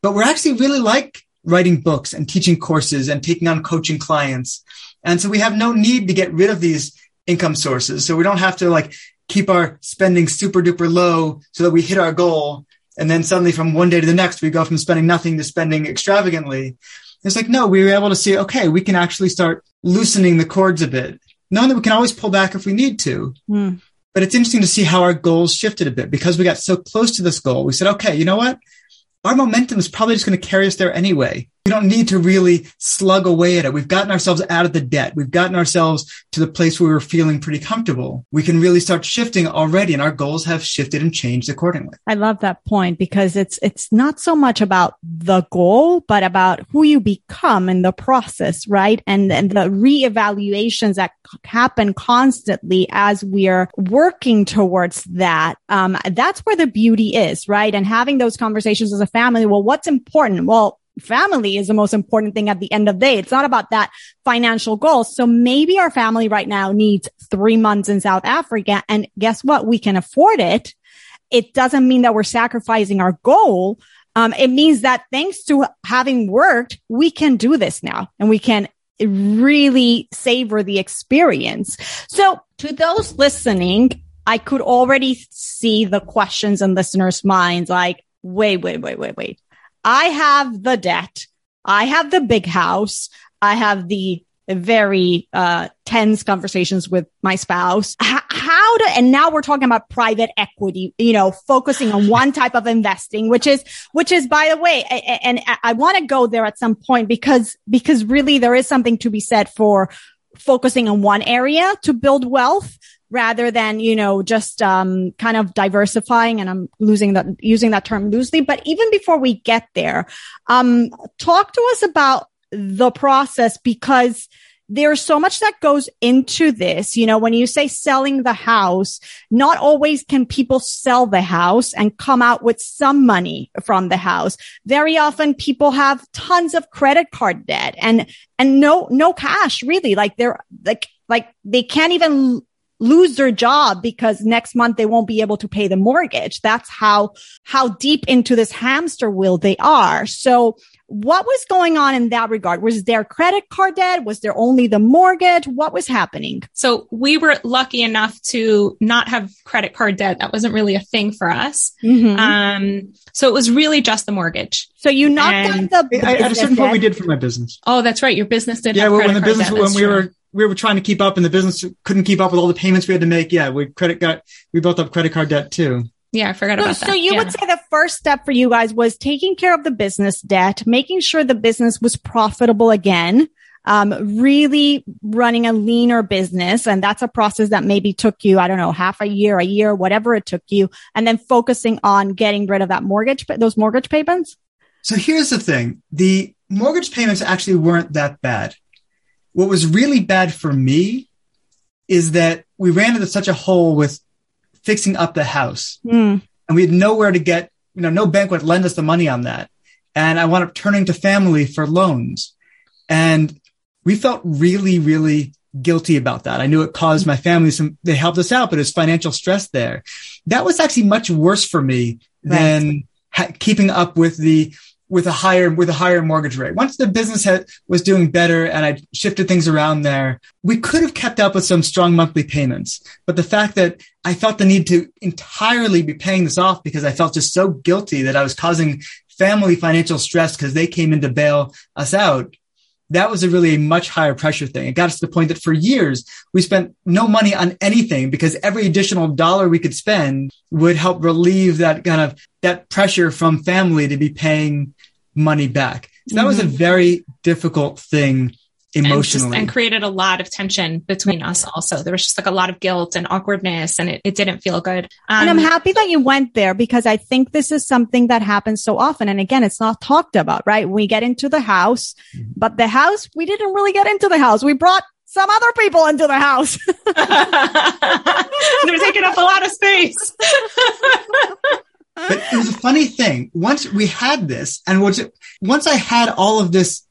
but we're actually really like writing books and teaching courses and taking on coaching clients. And so we have no need to get rid of these income sources. So we don't have to like keep our spending super duper low so that we hit our goal. And then suddenly from one day to the next, we go from spending nothing to spending extravagantly. It's like, no, we were able to see, okay, we can actually start loosening the cords a bit, knowing that we can always pull back if we need to. Mm. But it's interesting to see how our goals shifted a bit because we got so close to this goal. We said, okay, you know what? Our momentum is probably just going to carry us there anyway. We don't need to really slug away at it. We've gotten ourselves out of the debt. We've gotten ourselves to the place where we're feeling pretty comfortable. We can really start shifting already and our goals have shifted and changed accordingly. I love that point because it's, it's not so much about the goal, but about who you become in the process, right? And, and the reevaluations that happen constantly as we're working towards that. Um, that's where the beauty is, right? And having those conversations as a family. Well, what's important? Well, family is the most important thing at the end of the day. It's not about that financial goal. So maybe our family right now needs three months in South Africa. And guess what? We can afford it. It doesn't mean that we're sacrificing our goal. Um, it means that thanks to having worked, we can do this now and we can really savor the experience. So to those listening, I could already see the questions in listeners' minds like, wait, wait, wait, wait, wait. I have the debt. I have the big house. I have the very uh, tense conversations with my spouse. H- how to, and now we're talking about private equity, you know, focusing on one type of investing, which is, which is, by the way, and I want to go there at some point because, because really there is something to be said for focusing on one area to build wealth rather than, you know, just, um, kind of diversifying. And I'm losing that, using that term loosely. But even before we get there, um, talk to us about the process because there's so much that goes into this. You know, when you say selling the house, not always can people sell the house and come out with some money from the house. Very often people have tons of credit card debt and, and no, no cash really. Like they're like, like they can't even lose their job because next month they won't be able to pay the mortgage. That's how, how deep into this hamster wheel they are. So what was going on in that regard? Was there credit card debt? Was there only the mortgage? What was happening? So we were lucky enough to not have credit card debt. That wasn't really a thing for us. Mm-hmm. Um, so it was really just the mortgage. So you knocked out the, the at a certain point we did for my business. Oh, that's right. Your business did. Yeah, well, when the business when we were we were trying to keep up and the business couldn't keep up with all the payments we had to make. Yeah, we credit got, we built up credit card debt too. Yeah, I forgot so, about that. So you yeah. would say the first step for you guys was taking care of the business debt, making sure the business was profitable again, um, really running a leaner business. And that's a process that maybe took you, I don't know, half a year, a year, whatever it took you, and then focusing on getting rid of that mortgage, those mortgage payments. So here's the thing. The mortgage payments actually weren't that bad. What was really bad for me is that we ran into such a hole with fixing up the house mm. and we had nowhere to get, you know, no bank would lend us the money on that. And I wound up turning to family for loans and we felt really, really guilty about that. I knew it caused my family some, they helped us out, but it was financial stress there. That was actually much worse for me right. than ha- keeping up with the, with a higher with a higher mortgage rate. Once the business had, was doing better and I shifted things around there, we could have kept up with some strong monthly payments. But the fact that I felt the need to entirely be paying this off because I felt just so guilty that I was causing family financial stress because they came in to bail us out. That was a really much higher pressure thing. It got us to the point that for years we spent no money on anything because every additional dollar we could spend would help relieve that kind of that pressure from family to be paying money back. So that mm-hmm. was a mm-hmm. very difficult thing emotionally and, just, and, created a lot of tension between us also there was just like a lot of guilt and awkwardness and it, it didn't feel good um, and i'm happy that you went there because i think this is something that happens so often and again it's not talked about right we get into the house mm-hmm. but the house we didn't really get into the house we brought some other people into the house. They're taking up a lot of space. but it was a funny thing. Once we had this, and once, I had all of this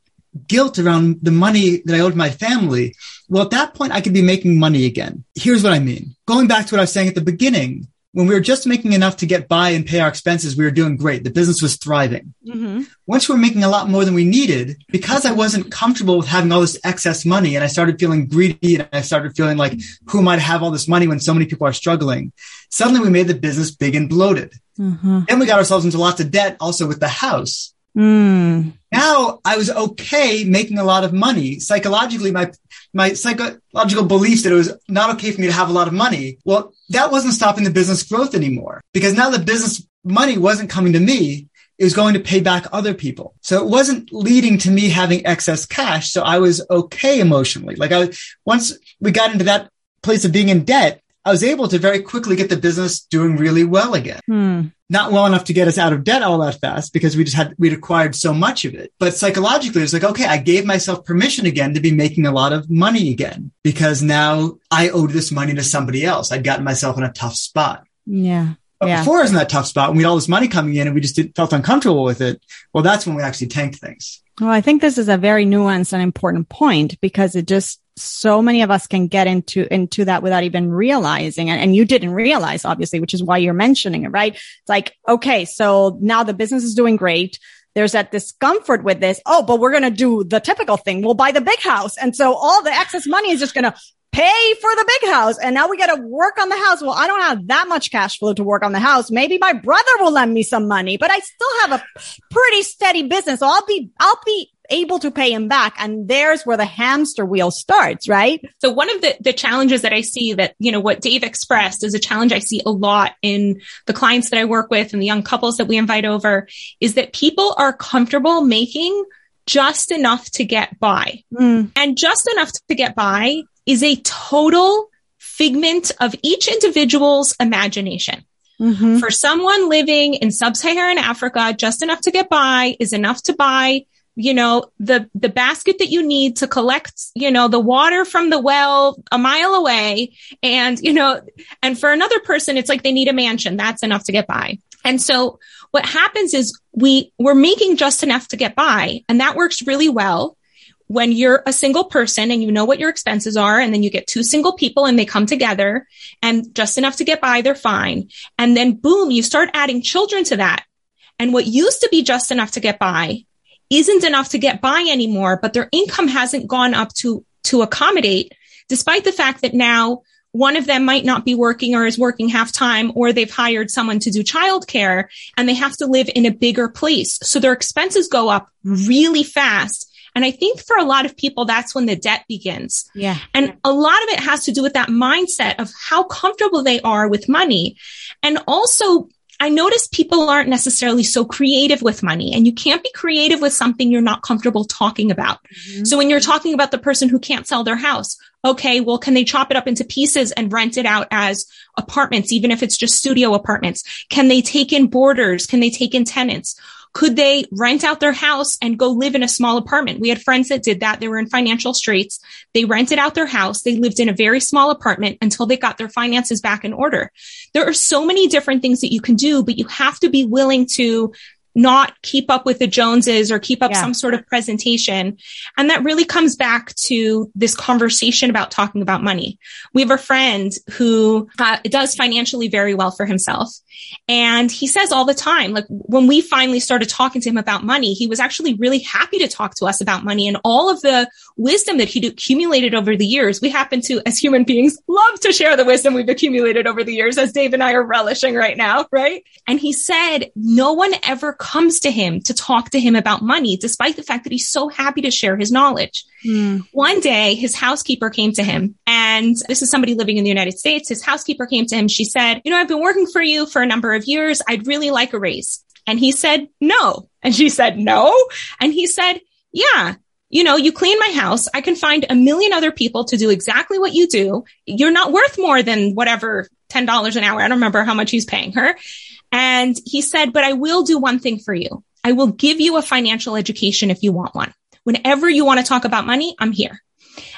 guilt around the money that I owed my family, well, at that point, I could be making money again. Here's what I mean. Going back to what I was saying at the beginning, when we were just making enough to get by and pay our expenses, we were doing great. The business was thriving. Mm-hmm. Once we were making a lot more than we needed, because I wasn't comfortable with having all this excess money and I started feeling greedy and I started feeling like, who might have all this money when so many people are struggling? Suddenly we made the business big and bloated. Mm-hmm. Then we got ourselves into lots of debt also with the house. Mm. Now I was okay making a lot of money. Psychologically, my my psychological beliefs that it was not okay for me to have a lot of money. Well, that wasn't stopping the business growth anymore because now the business money wasn't coming to me. It was going to pay back other people. So it wasn't leading to me having excess cash. So I was okay emotionally. Like I, once we got into that place of being in debt, I was able to very quickly get the business doing really well again. Hmm. Not well enough to get us out of debt all that fast because we just had, we'd acquired so much of it. But psychologically, it's like, okay, I gave myself permission again to be making a lot of money again because now I owed this money to somebody else. I'd gotten myself in a tough spot. Yeah. But yeah. before I was in that tough spot, when we had all this money coming in and we just did, felt uncomfortable with it, well, that's when we actually tanked things. Well, I think this is a very nuanced and important point because it just so many of us can get into into that without even realizing and, and you didn't realize obviously which is why you're mentioning it right it's like okay so now the business is doing great there's that discomfort with this oh but we're going to do the typical thing we'll buy the big house and so all the excess money is just going to pay for the big house. And now we got to work on the house. Well, I don't have that much cash flow to work on the house. Maybe my brother will lend me some money, but I still have a pretty steady business. So I'll be, I'll be able to pay him back. And there's where the hamster wheel starts, right? So one of the, the challenges that I see that, you know, what Dave expressed is a challenge I see a lot in the clients that I work with and the young couples that we invite over is that people are comfortable making just enough to get by. Mm. And just enough to get by is a total figment of each individual's imagination. Mm-hmm. For someone living in sub-Saharan Africa, just enough to get by is enough to buy you know, the, the basket that you need to collect, you know, the water from the well a mile away. And, you know, and for another person, it's like they need a mansion. That's enough to get by. And so what happens is we, we're making just enough to get by. And that works really well when you're a single person and you know what your expenses are. And then you get two single people and they come together and just enough to get by, they're fine. And then boom, you start adding children to that. And what used to be just enough to get by isn't enough to get by anymore, but their income hasn't gone up to, to accommodate, despite the fact that now one of them might not be working or is working half time, or they've hired someone to do childcare and they have to live in a bigger place. So their expenses go up really fast. And I think for a lot of people, that's when the debt begins. Yeah. And a lot of it has to do with that mindset of how comfortable they are with money. And also I notice people aren't necessarily so creative with money and you can't be creative with something you're not comfortable talking about. Mm-hmm. So when you're talking about the person who can't sell their house, okay, well, can they chop it up into pieces and rent it out as apartments, even if it's just studio apartments? Can they take in boarders? Can they take in tenants? Could they rent out their house and go live in a small apartment? We had friends that did that. They were in financial straits. They rented out their house. They lived in a very small apartment until they got their finances back in order. There are so many different things that you can do, but you have to be willing to not keep up with the Joneses or keep up yeah. some sort of presentation. And that really comes back to this conversation about talking about money. We have a friend who uh, does financially very well for himself. And he says all the time, like when we finally started talking to him about money, he was actually really happy to talk to us about money and all of the wisdom that he'd accumulated over the years. We happen to, as human beings, love to share the wisdom we've accumulated over the years, as Dave and I are relishing right now, right? And he said, no one ever comes to him to talk to him about money, despite the fact that he's so happy to share his knowledge. Mm. One day, his housekeeper came to him, and this is somebody living in the United States. His housekeeper came to him. She said, You know, I've been working for you for a number of years. I'd really like a raise. And he said, No. And she said, No. And he said, Yeah, you know, you clean my house. I can find a million other people to do exactly what you do. You're not worth more than whatever $10 an hour. I don't remember how much he's paying her. And he said, but I will do one thing for you. I will give you a financial education if you want one. Whenever you want to talk about money, I'm here.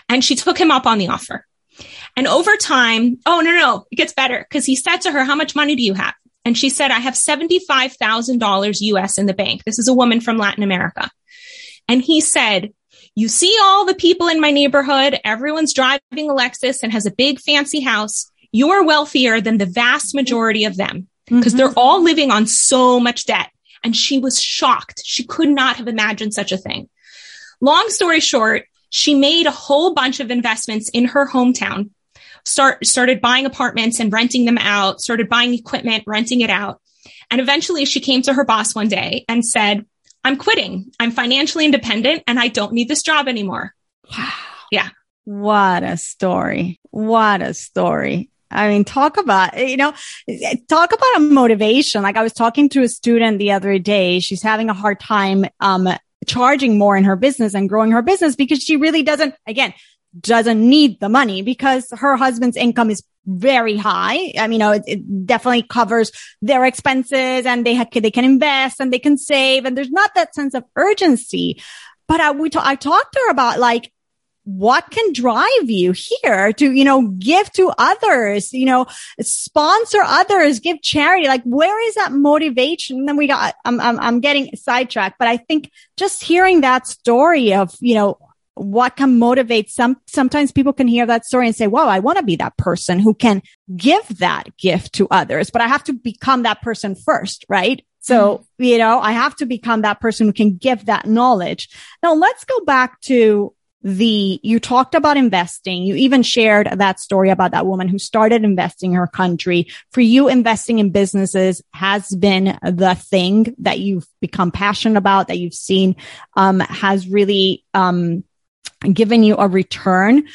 And she took him up on the offer. And over time, oh, no, no, it gets better because he said to her, how much money do you have? And she said, I have $75,000 US in the bank. This is a woman from Latin America. And he said, you see all the people in my neighborhood. Everyone's driving a Lexus and has a big fancy house. You are wealthier than the vast majority of them because mm-hmm. they're all living on so much debt. And she was shocked. She could not have imagined such a thing. Long story short, she made a whole bunch of investments in her hometown, start, started buying apartments and renting them out, started buying equipment, renting it out. And eventually she came to her boss one day and said, I'm quitting. I'm financially independent and I don't need this job anymore. Wow. Yeah. What a story. What a story. I mean, talk about, you know, talk about a motivation. Like I was talking to a student the other day. She's having a hard time, um, charging more in her business and growing her business because she really doesn't, again, doesn't need the money because her husband's income is very high. I mean, you know, it, it definitely covers their expenses and they ha- they can invest and they can save and there's not that sense of urgency. But I, we I talked to her about like, what can drive you here to, you know, give to others, you know, sponsor others, give charity? Like, where is that motivation? And then we got, I'm, I'm, I'm getting sidetracked, but I think just hearing that story of, you know, what can motivate some sometimes people can hear that story and say wow i want to be that person who can give that gift to others but i have to become that person first right so mm-hmm. you know i have to become that person who can give that knowledge now let's go back to the you talked about investing you even shared that story about that woman who started investing in her country for you investing in businesses has been the thing that you've become passionate about that you've seen um, has really um, given you a return.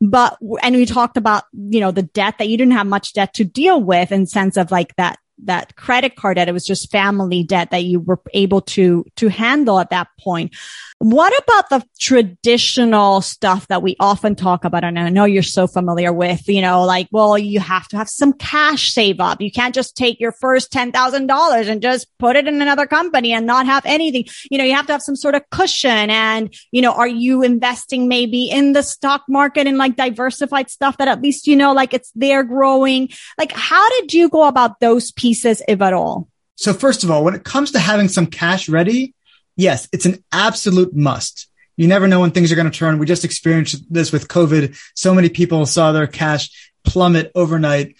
But, and we talked about, you know, the debt that you didn't have much debt to deal with in sense of like that that credit card debt. It was just family debt that you were able to, to handle at that point. What about the traditional stuff that we often talk about? And I know you're so familiar with, you know, like, well, you have to have some cash save up. You can't just take your first $10,000 and just put it in another company and not have anything. You know, you have to have some sort of cushion. And, you know, are you investing maybe in the stock market and like diversified stuff that at least, you know, like it's there growing? Like, how did you go about those pieces, if at all? So first of all, when it comes to having some cash ready, yes, it's an absolute must. You never know when things are going to turn. We just experienced this with COVID. So many people saw their cash plummet overnight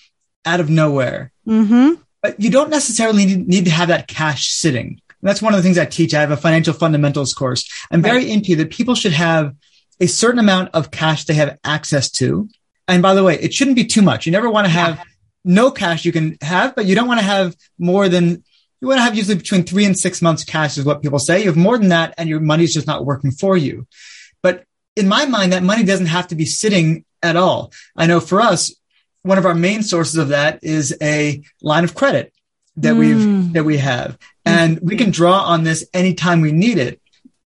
out of nowhere. Mm-hmm. But you don't necessarily need to have that cash sitting. And that's one of the things I teach. I have a financial fundamentals course. I'm very right. into that people should have a certain amount of cash they have access to. And by the way, it shouldn't be too much. You never want to have yeah. No cash you can have, but you don't want to have more than you want to have usually between three and six months cash is what people say. You have more than that and your money's just not working for you. But in my mind, that money doesn't have to be sitting at all. I know for us, one of our main sources of that is a line of credit that mm. we've, that we have. And we can draw on this anytime we need it.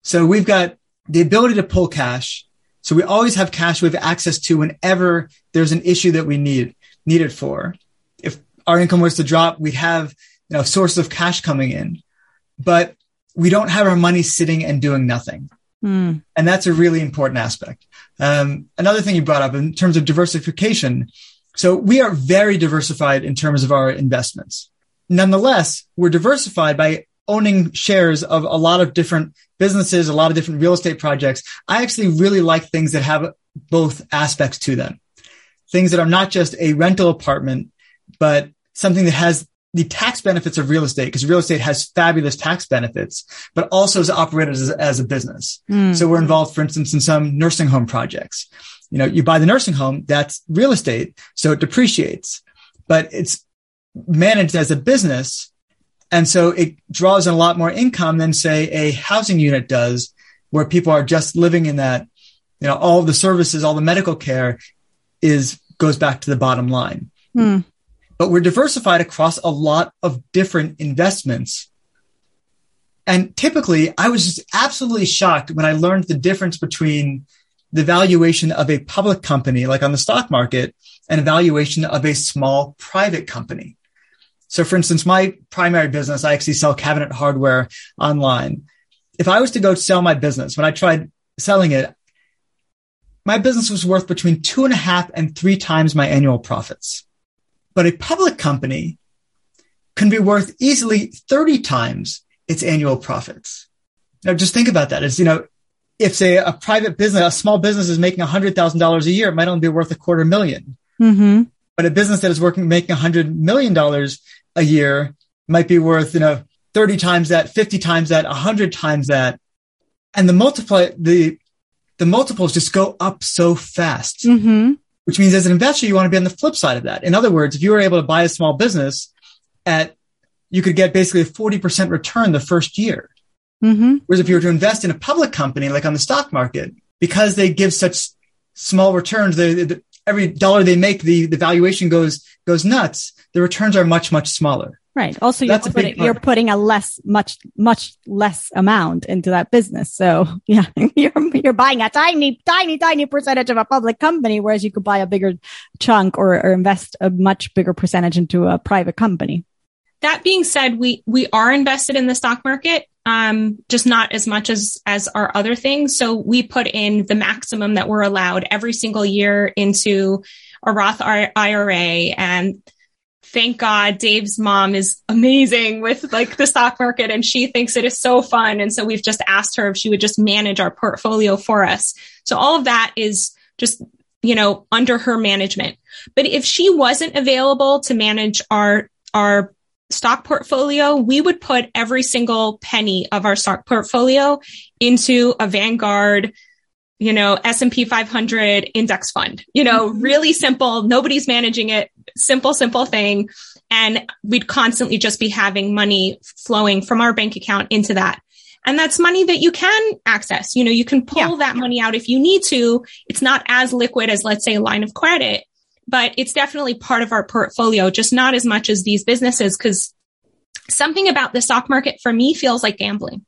So we've got the ability to pull cash. So we always have cash we have access to whenever there's an issue that we need, need it for. Our income was to drop, we'd have you know, sources of cash coming in, but we don't have our money sitting and doing nothing. Mm. And that's a really important aspect. Um, another thing you brought up in terms of diversification. So we are very diversified in terms of our investments. Nonetheless, we're diversified by owning shares of a lot of different businesses, a lot of different real estate projects. I actually really like things that have both aspects to them. Things that are not just a rental apartment, but something that has the tax benefits of real estate because real estate has fabulous tax benefits, but also is operated as, as a business. Mm. So we're involved, for instance, in some nursing home projects. You know, you buy the nursing home, that's real estate. So it depreciates, but it's managed as a business. And so it draws in a lot more income than say a housing unit does where people are just living in that, you know, all the services, all the medical care is goes back to the bottom line. Mm but we're diversified across a lot of different investments. And typically I was just absolutely shocked when I learned the difference between the valuation of a public company, like on the stock market, and a valuation of a small private company. So for instance, my primary business, I actually sell cabinet hardware online. If I was to go sell my business, when I tried selling it, my business was worth between two and a half and three times my annual profits. But a public company can be worth easily 30 times its annual profits. Now, just think about that. It's, you know, if say a private business, a small business is making $100,000 a year, it might only be worth a quarter 1000000 mm-hmm. But a business that is working, making $100 million a year might be worth, you know, 30 times that, 50 times that, 100 times that. And the multiply, the, the multiples just go up so fast, mm-hmm. Which means as an investor, you want to be on the flip side of that. In other words, if you were able to buy a small business at, you could get basically a 40% return the first year. Mm-hmm. Whereas if you were to invest in a public company, like on the stock market, because they give such small returns, they, they, every dollar they make, the, the valuation goes, goes nuts. The returns are much, much smaller. Right. Also, you're putting, you're putting a less, much, much less amount into that business. So yeah, you're, you're buying a tiny, tiny, tiny percentage of a public company, whereas you could buy a bigger chunk or, or invest a much bigger percentage into a private company. That being said, we, we are invested in the stock market. Um, just not as much as as our other things. So we put in the maximum that we're allowed every single year into a Roth IRA, and thank God Dave's mom is amazing with like the stock market, and she thinks it is so fun. And so we've just asked her if she would just manage our portfolio for us. So all of that is just you know under her management. But if she wasn't available to manage our our stock portfolio, we would put every single penny of our stock portfolio into a Vanguard, you know, S&P 500 index fund. You know, mm-hmm. really simple. Nobody's managing it. Simple, simple thing. And we'd constantly just be having money flowing from our bank account into that. And that's money that you can access. You know, you can pull yeah. that money out if you need to. It's not as liquid as, let's say, a line of credit, but it's definitely part of our portfolio, just not as much as these businesses because something about the stock market for me feels like gambling.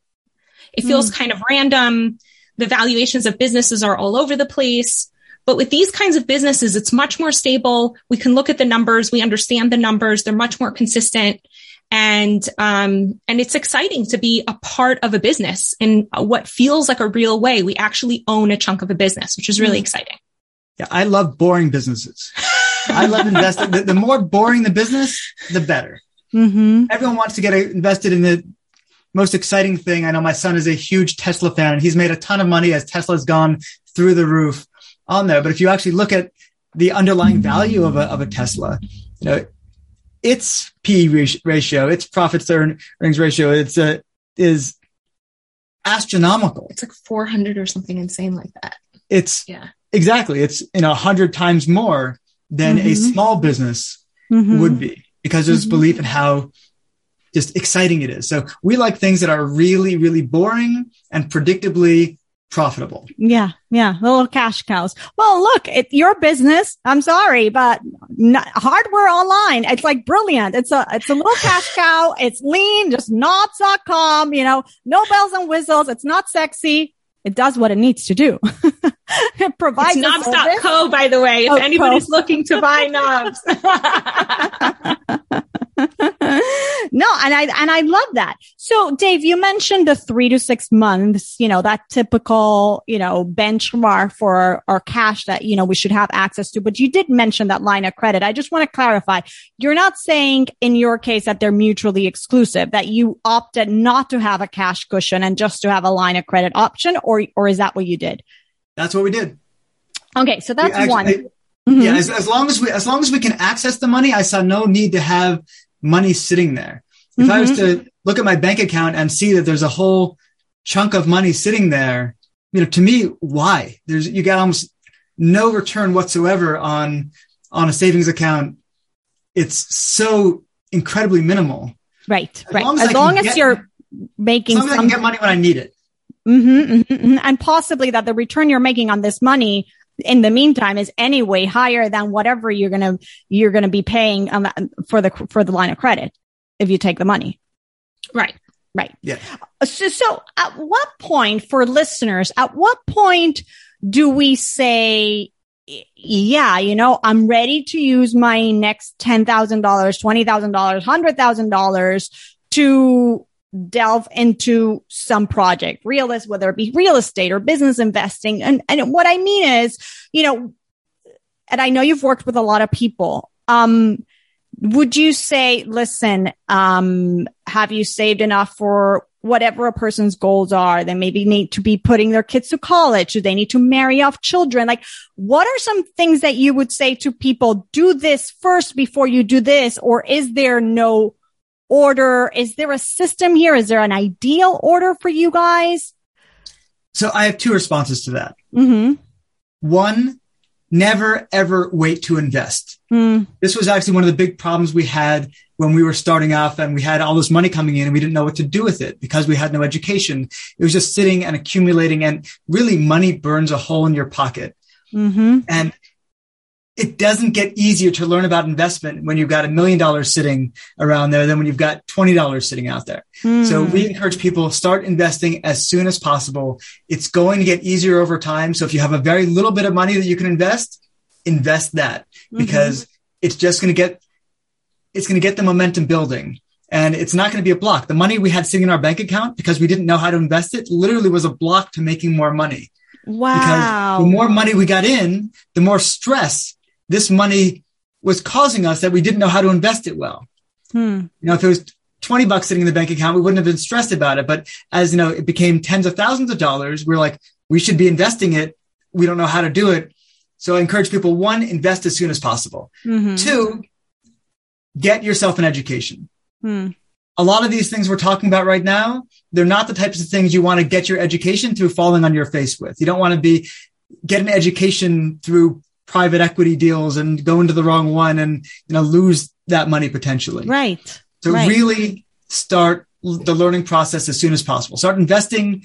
It feels mm. kind of random. The valuations of businesses are all over the place. But with these kinds of businesses, it's much more stable. We can look at the numbers. We understand the numbers. They're much more consistent. And, um, and it's exciting to be a part of a business in what feels like a real way. We actually own a chunk of a business, which is really mm. exciting. Yeah, I love boring businesses. I love investing. The, the, more boring the business, the better. Mm-hmm. Everyone wants to get invested in the most exciting thing. I know my son is a huge Tesla fan and he's made a ton of money as Tesla's gone through the roof on there. But if you actually look at the underlying value of a, of a Tesla, you know, its P ratio, its profits to earnings ratio, it's a, is astronomical. It's like 400 or something insane like that. It's yeah. Exactly. It's, you know, a hundred times more than mm-hmm. a small business mm-hmm. would be because there's mm-hmm. belief in how just exciting it is. So we like things that are really, really boring and predictably profitable. Yeah. Yeah. Little cash cows. Well, look, it's your business. I'm sorry, but not, hardware online. It's like brilliant. It's a, it's a little cash cow. It's lean, just knobs.com, you know, no bells and whistles. It's not sexy it does what it needs to do. it provides it's knobs.co, by the way, if oh, anybody's co. looking to buy knobs. No, and I and I love that. So, Dave, you mentioned the three to six months. You know that typical, you know, benchmark for our, our cash that you know we should have access to. But you did mention that line of credit. I just want to clarify. You're not saying in your case that they're mutually exclusive. That you opted not to have a cash cushion and just to have a line of credit option, or or is that what you did? That's what we did. Okay, so that's actually, one. mm-hmm. Yeah, as, as long as we as long as we can access the money, I saw no need to have money sitting there. If mm-hmm. I was mm-hmm. to look at my bank account and see that there's a whole chunk of money sitting there, you know, to me, why? There's you got almost no return whatsoever on on a savings account. It's so incredibly minimal. Right, as right. Long as, as long as get, you're making, as long as I can get money when I need it. Mm-hmm, mm-hmm, mm-hmm. And possibly that the return you're making on this money in the meantime is anyway higher than whatever you're going to, you're going to be paying on the, for the, for the line of credit if you take the money. Right. Right. Yeah. So, so at what point for listeners, at what point do we say, yeah, you know, I'm ready to use my next $10,000, $20,000, $100,000 to delve into some project, realist, whether it be real estate or business investing. And, and what I mean is, you know, and I know you've worked with a lot of people. Um, would you say, listen, um, have you saved enough for whatever a person's goals are? They maybe need to be putting their kids to college. Do they need to marry off children? Like, what are some things that you would say to people? Do this first before you do this, or is there no order? Is there a system here? Is there an ideal order for you guys? So I have two responses to that. Mm-hmm. One, never ever wait to invest. Mm. This was actually one of the big problems we had when we were starting off and we had all this money coming in and we didn't know what to do with it because we had no education. It was just sitting and accumulating and really money burns a hole in your pocket. Mm-hmm. And it doesn't get easier to learn about investment when you've got a million dollars sitting around there than when you've got $20 sitting out there. Mm. So we encourage people to start investing as soon as possible. It's going to get easier over time. So if you have a very little bit of money that you can invest, invest that because mm-hmm. it's just going to get, it's going to get the momentum building and it's not going to be a block. The money we had sitting in our bank account because we didn't know how to invest it literally was a block to making more money. Wow. Because the more money we got in, the more stress this money was causing us that we didn't know how to invest it well. Hmm. You know, if it was 20 bucks sitting in the bank account, we wouldn't have been stressed about it. But as you know, it became tens of thousands of dollars. We're like, we should be investing it. We don't know how to do it. So I encourage people, one, invest as soon as possible. Mm-hmm. Two, get yourself an education. Hmm. A lot of these things we're talking about right now, they're not the types of things you want to get your education through falling on your face with. You don't want to be, get an education through private equity deals and go into the wrong one and you know lose that money potentially. Right. So right. really start the learning process as soon as possible. Start investing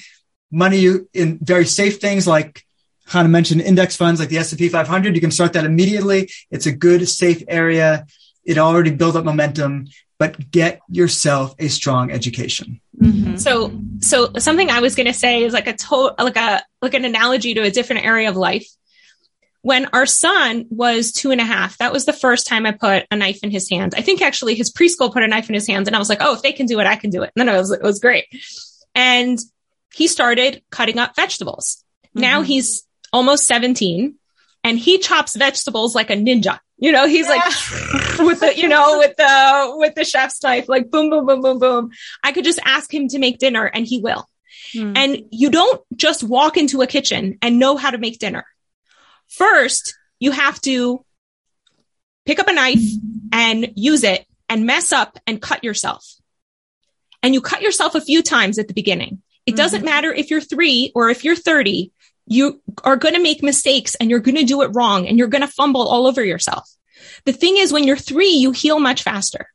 money in very safe things like Hannah mentioned index funds like the S&P 500. You can start that immediately. It's a good, safe area. It already built up momentum, but get yourself a strong education. Mm-hmm. So, so something I was going to say is like a total, like a, like an analogy to a different area of life when our son was two and a half, that was the first time I put a knife in his hand. I think actually his preschool put a knife in his hands and I was like, oh, if they can do it, I can do it. And then it was, it was great. And he started cutting up vegetables. Mm-hmm. Now he's almost 17 and he chops vegetables like a ninja. You know, he's yeah. like with the, you know, with the, with the chef's knife, like boom, boom, boom, boom, boom. I could just ask him to make dinner and he will. Mm. And you don't just walk into a kitchen and know how to make dinner First, you have to pick up a knife and use it and mess up and cut yourself. And you cut yourself a few times at the beginning. It mm-hmm. doesn't matter if you're three or if you're 30, you are going to make mistakes and you're going to do it wrong and you're going to fumble all over yourself. The thing is, when you're three, you heal much faster.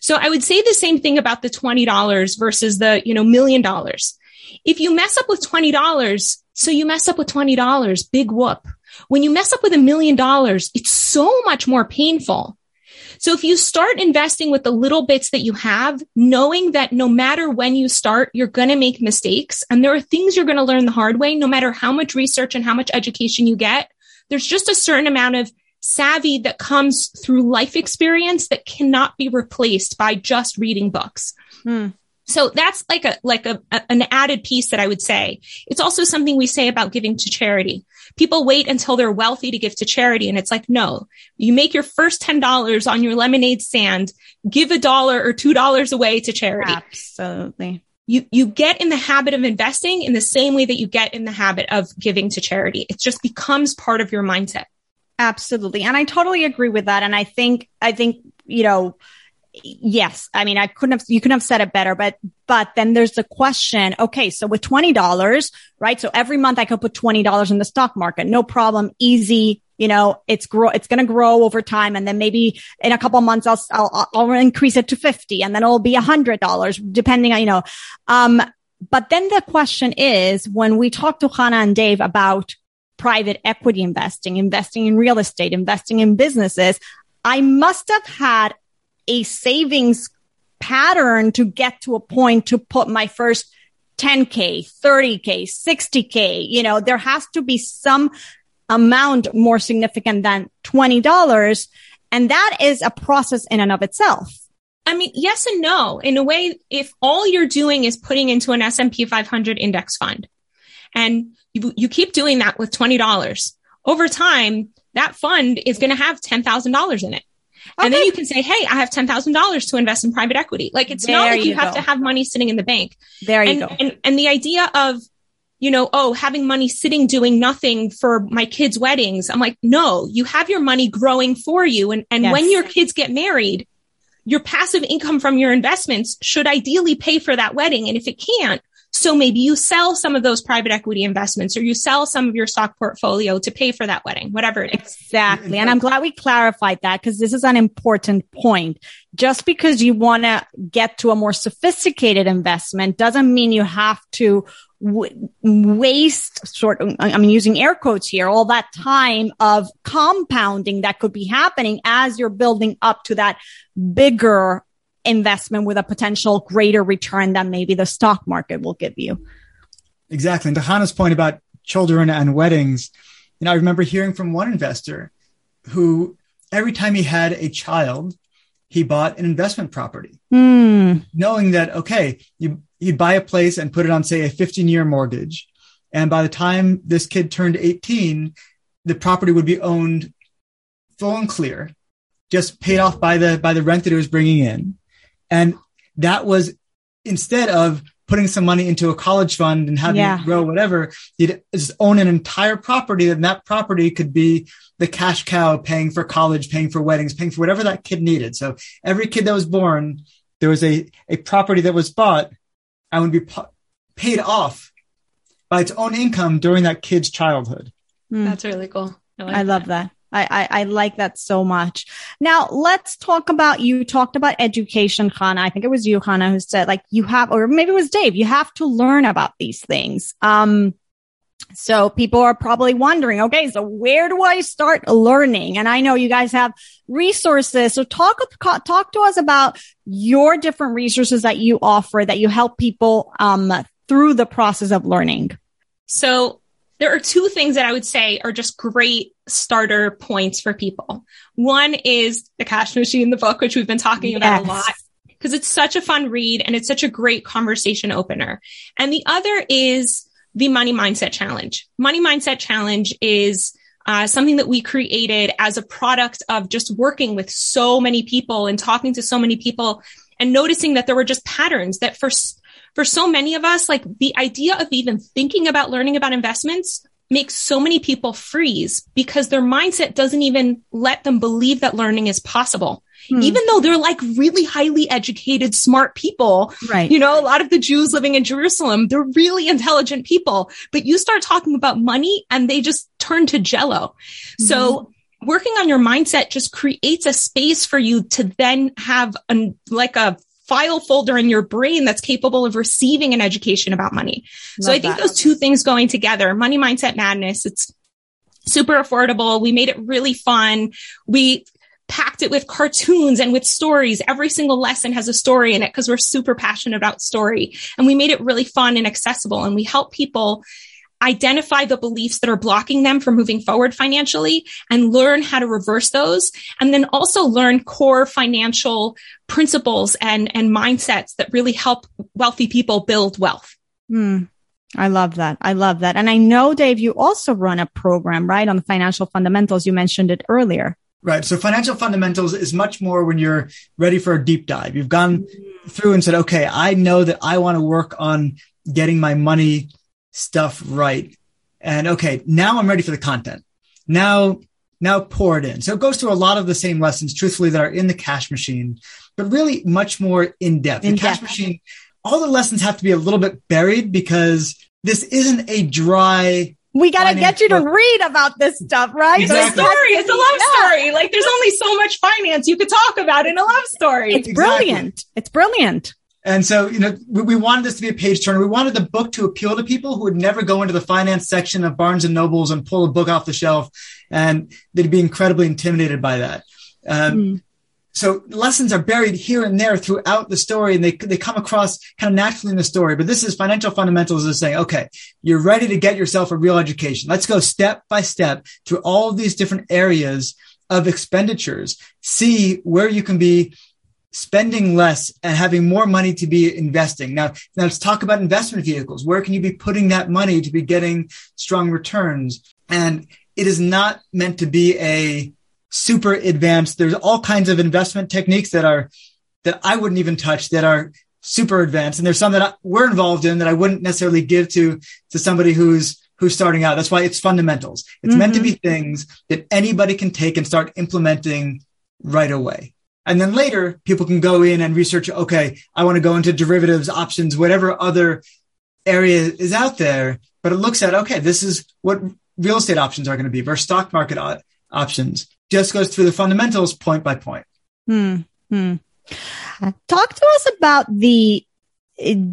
So I would say the same thing about the $20 versus the, you know, million dollars. If you mess up with $20, so you mess up with $20, big whoop. When you mess up with a million dollars, it's so much more painful. So if you start investing with the little bits that you have, knowing that no matter when you start, you're going to make mistakes and there are things you're going to learn the hard way, no matter how much research and how much education you get, there's just a certain amount of savvy that comes through life experience that cannot be replaced by just reading books. Hmm. So that's like a, like a, a, an added piece that I would say. It's also something we say about giving to charity. People wait until they're wealthy to give to charity. And it's like, no, you make your first $10 on your lemonade stand, give a dollar or $2 away to charity. Absolutely. You, you get in the habit of investing in the same way that you get in the habit of giving to charity. It just becomes part of your mindset. Absolutely. And I totally agree with that. And I think, I think, you know, yes, I mean, I couldn't have, you couldn't have said it better, but, but then there's the question. Okay. So with $20, right? So every month I could put $20 in the stock market. No problem. Easy. You know, it's grow, it's going to grow over time. And then maybe in a couple months, I'll, I'll, I'll increase it to 50 and then it'll be a hundred dollars depending on, you know, um, but then the question is when we talk to Hannah and Dave about private equity investing, investing in real estate, investing in businesses, I must have had a savings pattern to get to a point to put my first 10K, 30K, 60K. You know, there has to be some amount more significant than $20. And that is a process in and of itself. I mean, yes and no. In a way, if all you're doing is putting into an S&P 500 index fund and you, you keep doing that with $20 over time, that fund is going to have $10,000 in it. Okay. And then you can say, Hey, I have $10,000 to invest in private equity. Like it's there not like you, you have to have money sitting in the bank. There you and, go. And, and the idea of, you know, oh, having money sitting doing nothing for my kids' weddings. I'm like, no, you have your money growing for you. And, and yes. when your kids get married, your passive income from your investments should ideally pay for that wedding. And if it can't, so maybe you sell some of those private equity investments or you sell some of your stock portfolio to pay for that wedding, whatever it is. Exactly. And I'm glad we clarified that because this is an important point. Just because you want to get to a more sophisticated investment doesn't mean you have to w- waste sort of, I'm using air quotes here, all that time of compounding that could be happening as you're building up to that bigger investment with a potential greater return than maybe the stock market will give you. Exactly. And to Hannah's point about children and weddings, you know, I remember hearing from one investor who every time he had a child, he bought an investment property, mm. knowing that, okay, you, you'd buy a place and put it on, say, a 15 year mortgage. And by the time this kid turned 18, the property would be owned full and clear, just paid off by the, by the rent that it was bringing in. And that was instead of putting some money into a college fund and having yeah. it grow whatever, you'd just own an entire property and that property could be the cash cow paying for college, paying for weddings, paying for whatever that kid needed. So every kid that was born, there was a, a property that was bought and would be po- paid off by its own income during that kid's childhood. Mm. That's really cool. I, like I love that. I, I, I, like that so much. Now let's talk about, you talked about education, Hannah. I think it was you, Hannah, who said like you have, or maybe it was Dave, you have to learn about these things. Um, so people are probably wondering, okay, so where do I start learning? And I know you guys have resources. So talk, talk to us about your different resources that you offer that you help people, um, through the process of learning. So there are two things that I would say are just great starter points for people. One is the cash machine, the book, which we've been talking yes. about a lot because it's such a fun read and it's such a great conversation opener. And the other is the money mindset challenge. Money mindset challenge is uh, something that we created as a product of just working with so many people and talking to so many people and noticing that there were just patterns that for for so many of us, like the idea of even thinking about learning about investments makes so many people freeze because their mindset doesn't even let them believe that learning is possible. Hmm. Even though they're like really highly educated, smart people, right? You know, a lot of the Jews living in Jerusalem, they're really intelligent people, but you start talking about money and they just turn to jello. Mm-hmm. So working on your mindset just creates a space for you to then have an, like a file folder in your brain that's capable of receiving an education about money. Love so I think that. those two things going together, money mindset madness, it's super affordable. We made it really fun. We packed it with cartoons and with stories. Every single lesson has a story in it because we're super passionate about story and we made it really fun and accessible and we help people identify the beliefs that are blocking them from moving forward financially and learn how to reverse those. And then also learn core financial principles and, and mindsets that really help wealthy people build wealth. Hmm. I love that. I love that. And I know, Dave, you also run a program, right? On the financial fundamentals. You mentioned it earlier. Right. So financial fundamentals is much more when you're ready for a deep dive. You've gone through and said, okay, I know that I want to work on getting my money stuff right. And okay, now I'm ready for the content. Now, now pour it in. So it goes through a lot of the same lessons, truthfully, that are in the cash machine, but really much more in depth. In the cash machine, all the lessons have to be a little bit buried because this isn't a dry we got to get you to read about this stuff, right? Exactly. It's a story. It's a love yeah. story. Like there's only so much finance you could talk about in a love story. It's exactly. brilliant. It's brilliant. And so, you know, we, we, wanted this to be a page turner. We wanted the book to appeal to people who would never go into the finance section of Barnes and Nobles and pull a book off the shelf, and they'd be incredibly intimidated by that. Um, mm. so lessons are buried here and there throughout the story and they, they come across kind of naturally in the story. But this is financial fundamentals is saying, okay, you're ready to get yourself a real education. Let's go step by step through all of these different areas of expenditures. See where you can be spending less and having more money to be investing. Now, now let's talk about investment vehicles. Where can you be putting that money to be getting strong returns? And it is not meant to be a super advanced. There's all kinds of investment techniques that are, that I wouldn't even touch that are super advanced. And there's some that I, we're involved in that I wouldn't necessarily give to, to somebody who's, who's starting out. That's why it's fundamentals. It's mm-hmm. meant to be things that anybody can take and start implementing right away. And then later people can go in and research, okay, I want to go into derivatives, options, whatever other area is out there. But it looks at, okay, this is what real estate options are going to be versus stock market options just goes through the fundamentals point by point. Hmm. hmm. Talk to us about the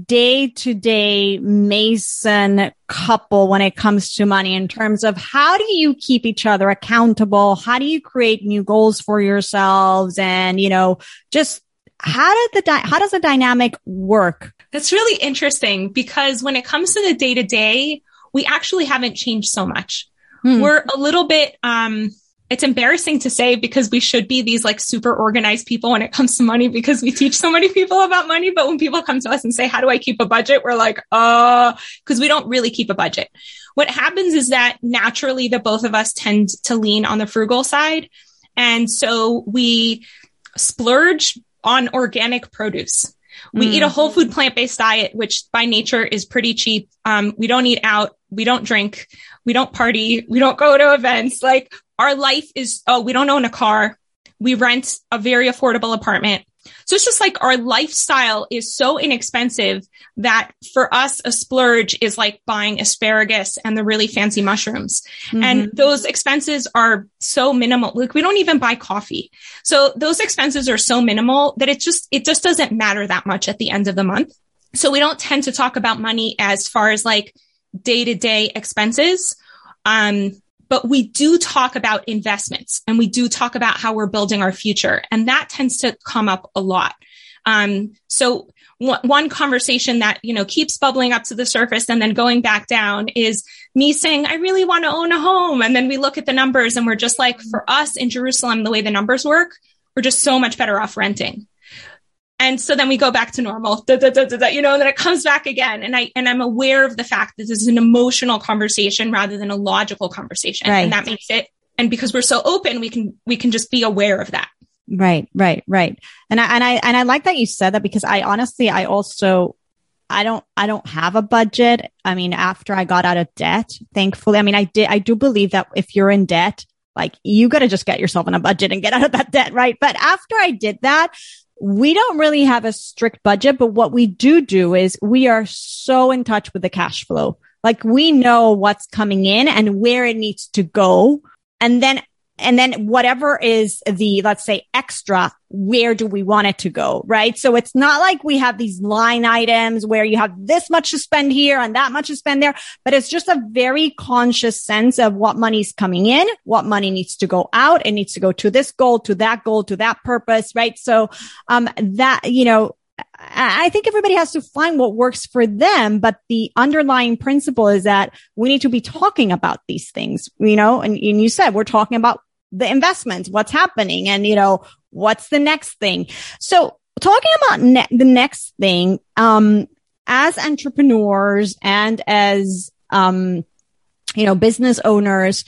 day to day Mason couple when it comes to money in terms of how do you keep each other accountable? How do you create new goals for yourselves? And, you know, just how did the, di- how does the dynamic work? That's really interesting because when it comes to the day to day, we actually haven't changed so much. Hmm. We're a little bit, um, it's embarrassing to say because we should be these like super organized people when it comes to money because we teach so many people about money. But when people come to us and say, how do I keep a budget? We're like, uh, cause we don't really keep a budget. What happens is that naturally the both of us tend to lean on the frugal side. And so we splurge on organic produce. We mm. eat a whole food plant based diet, which by nature is pretty cheap. Um, we don't eat out. We don't drink. We don't party. We don't go to events. Like our life is, oh, we don't own a car. We rent a very affordable apartment. So it's just like our lifestyle is so inexpensive that for us, a splurge is like buying asparagus and the really fancy mushrooms. Mm-hmm. And those expenses are so minimal. Like we don't even buy coffee. So those expenses are so minimal that it just, it just doesn't matter that much at the end of the month. So we don't tend to talk about money as far as like day to day expenses. Um, but we do talk about investments and we do talk about how we're building our future. And that tends to come up a lot. Um, so one conversation that, you know, keeps bubbling up to the surface and then going back down is me saying, I really want to own a home. And then we look at the numbers and we're just like, for us in Jerusalem, the way the numbers work, we're just so much better off renting. And so then we go back to normal, da, da, da, you know, and then it comes back again. And I, and I'm aware of the fact that this is an emotional conversation rather than a logical conversation. Right. And that makes it, and because we're so open, we can, we can just be aware of that. Right, right, right. And I, and I, and I like that you said that because I honestly, I also, I don't, I don't have a budget. I mean, after I got out of debt, thankfully, I mean, I did, I do believe that if you're in debt, like you got to just get yourself on a budget and get out of that debt, right? But after I did that, we don't really have a strict budget, but what we do do is we are so in touch with the cash flow. Like we know what's coming in and where it needs to go. And then and then whatever is the, let's say extra, where do we want it to go? Right. So it's not like we have these line items where you have this much to spend here and that much to spend there, but it's just a very conscious sense of what money's coming in, what money needs to go out. It needs to go to this goal, to that goal, to that purpose. Right. So, um, that, you know, I think everybody has to find what works for them, but the underlying principle is that we need to be talking about these things, you know, and, and you said we're talking about the investments, what's happening and, you know, what's the next thing. So talking about ne- the next thing, um, as entrepreneurs and as, um, you know, business owners,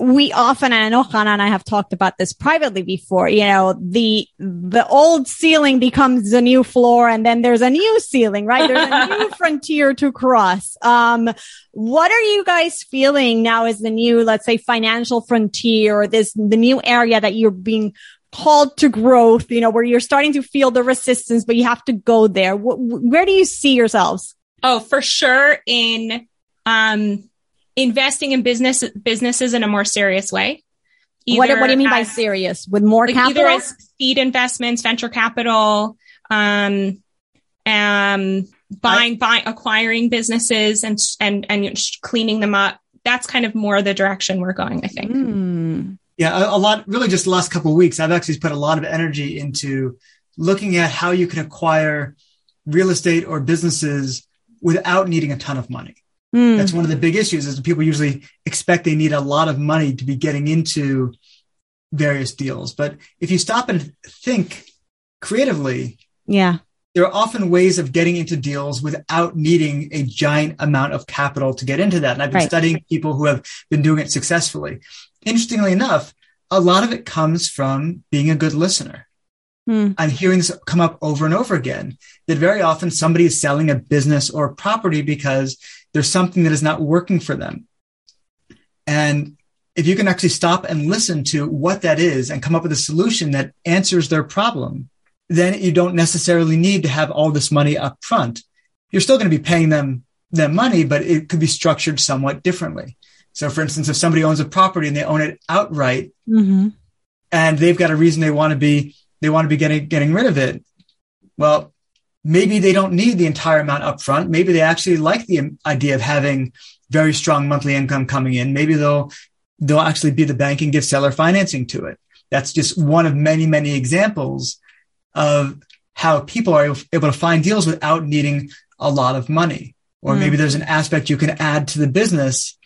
we often, and I know Hannah and I have talked about this privately before, you know, the, the old ceiling becomes the new floor and then there's a new ceiling, right? There's a new frontier to cross. Um, what are you guys feeling now as the new, let's say financial frontier or this, the new area that you're being called to growth, you know, where you're starting to feel the resistance, but you have to go there. where do you see yourselves? Oh, for sure in, um, investing in business businesses in a more serious way. What, what, do you mean as, by serious? With more like capital? Either as seed investments, venture capital, um, um, buying, buying, acquiring businesses and, and, and cleaning them up. That's kind of more the direction we're going, I think. Mm. Yeah, a, a lot, really just the last couple of weeks, I've actually put a lot of energy into looking at how you can acquire real estate or businesses without needing a ton of money. Mm. That's one of the big issues is people usually expect they need a lot of money to be getting into various deals. But if you stop and think creatively, yeah, there are often ways of getting into deals without needing a giant amount of capital to get into that. And I've been right. studying people who have been doing it successfully. Interestingly enough, a lot of it comes from being a good listener. Hmm. I'm hearing this come up over and over again that very often somebody is selling a business or a property because there's something that is not working for them. And if you can actually stop and listen to what that is and come up with a solution that answers their problem, then you don't necessarily need to have all this money up front. You're still going to be paying them them money, but it could be structured somewhat differently. So, for instance, if somebody owns a property and they own it outright, mm-hmm. and they've got a reason they want to be they want to be getting getting rid of it, well, maybe they don't need the entire amount up front. Maybe they actually like the idea of having very strong monthly income coming in. Maybe they'll they'll actually be the bank and give seller financing to it. That's just one of many many examples of how people are able to find deals without needing a lot of money. Or mm. maybe there's an aspect you can add to the business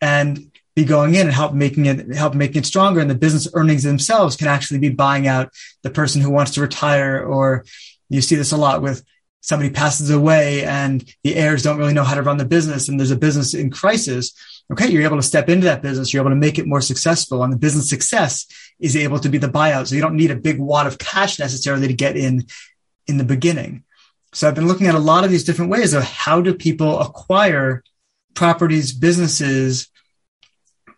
and be going in and help making it help making it stronger and the business earnings themselves can actually be buying out the person who wants to retire or you see this a lot with somebody passes away and the heirs don't really know how to run the business and there's a business in crisis okay you're able to step into that business. You're able to make it more successful and the business success is able to be the buyout. So you don't need a big wad of cash necessarily to get in in the beginning. So i've been looking at a lot of these different ways of how do people acquire properties, businesses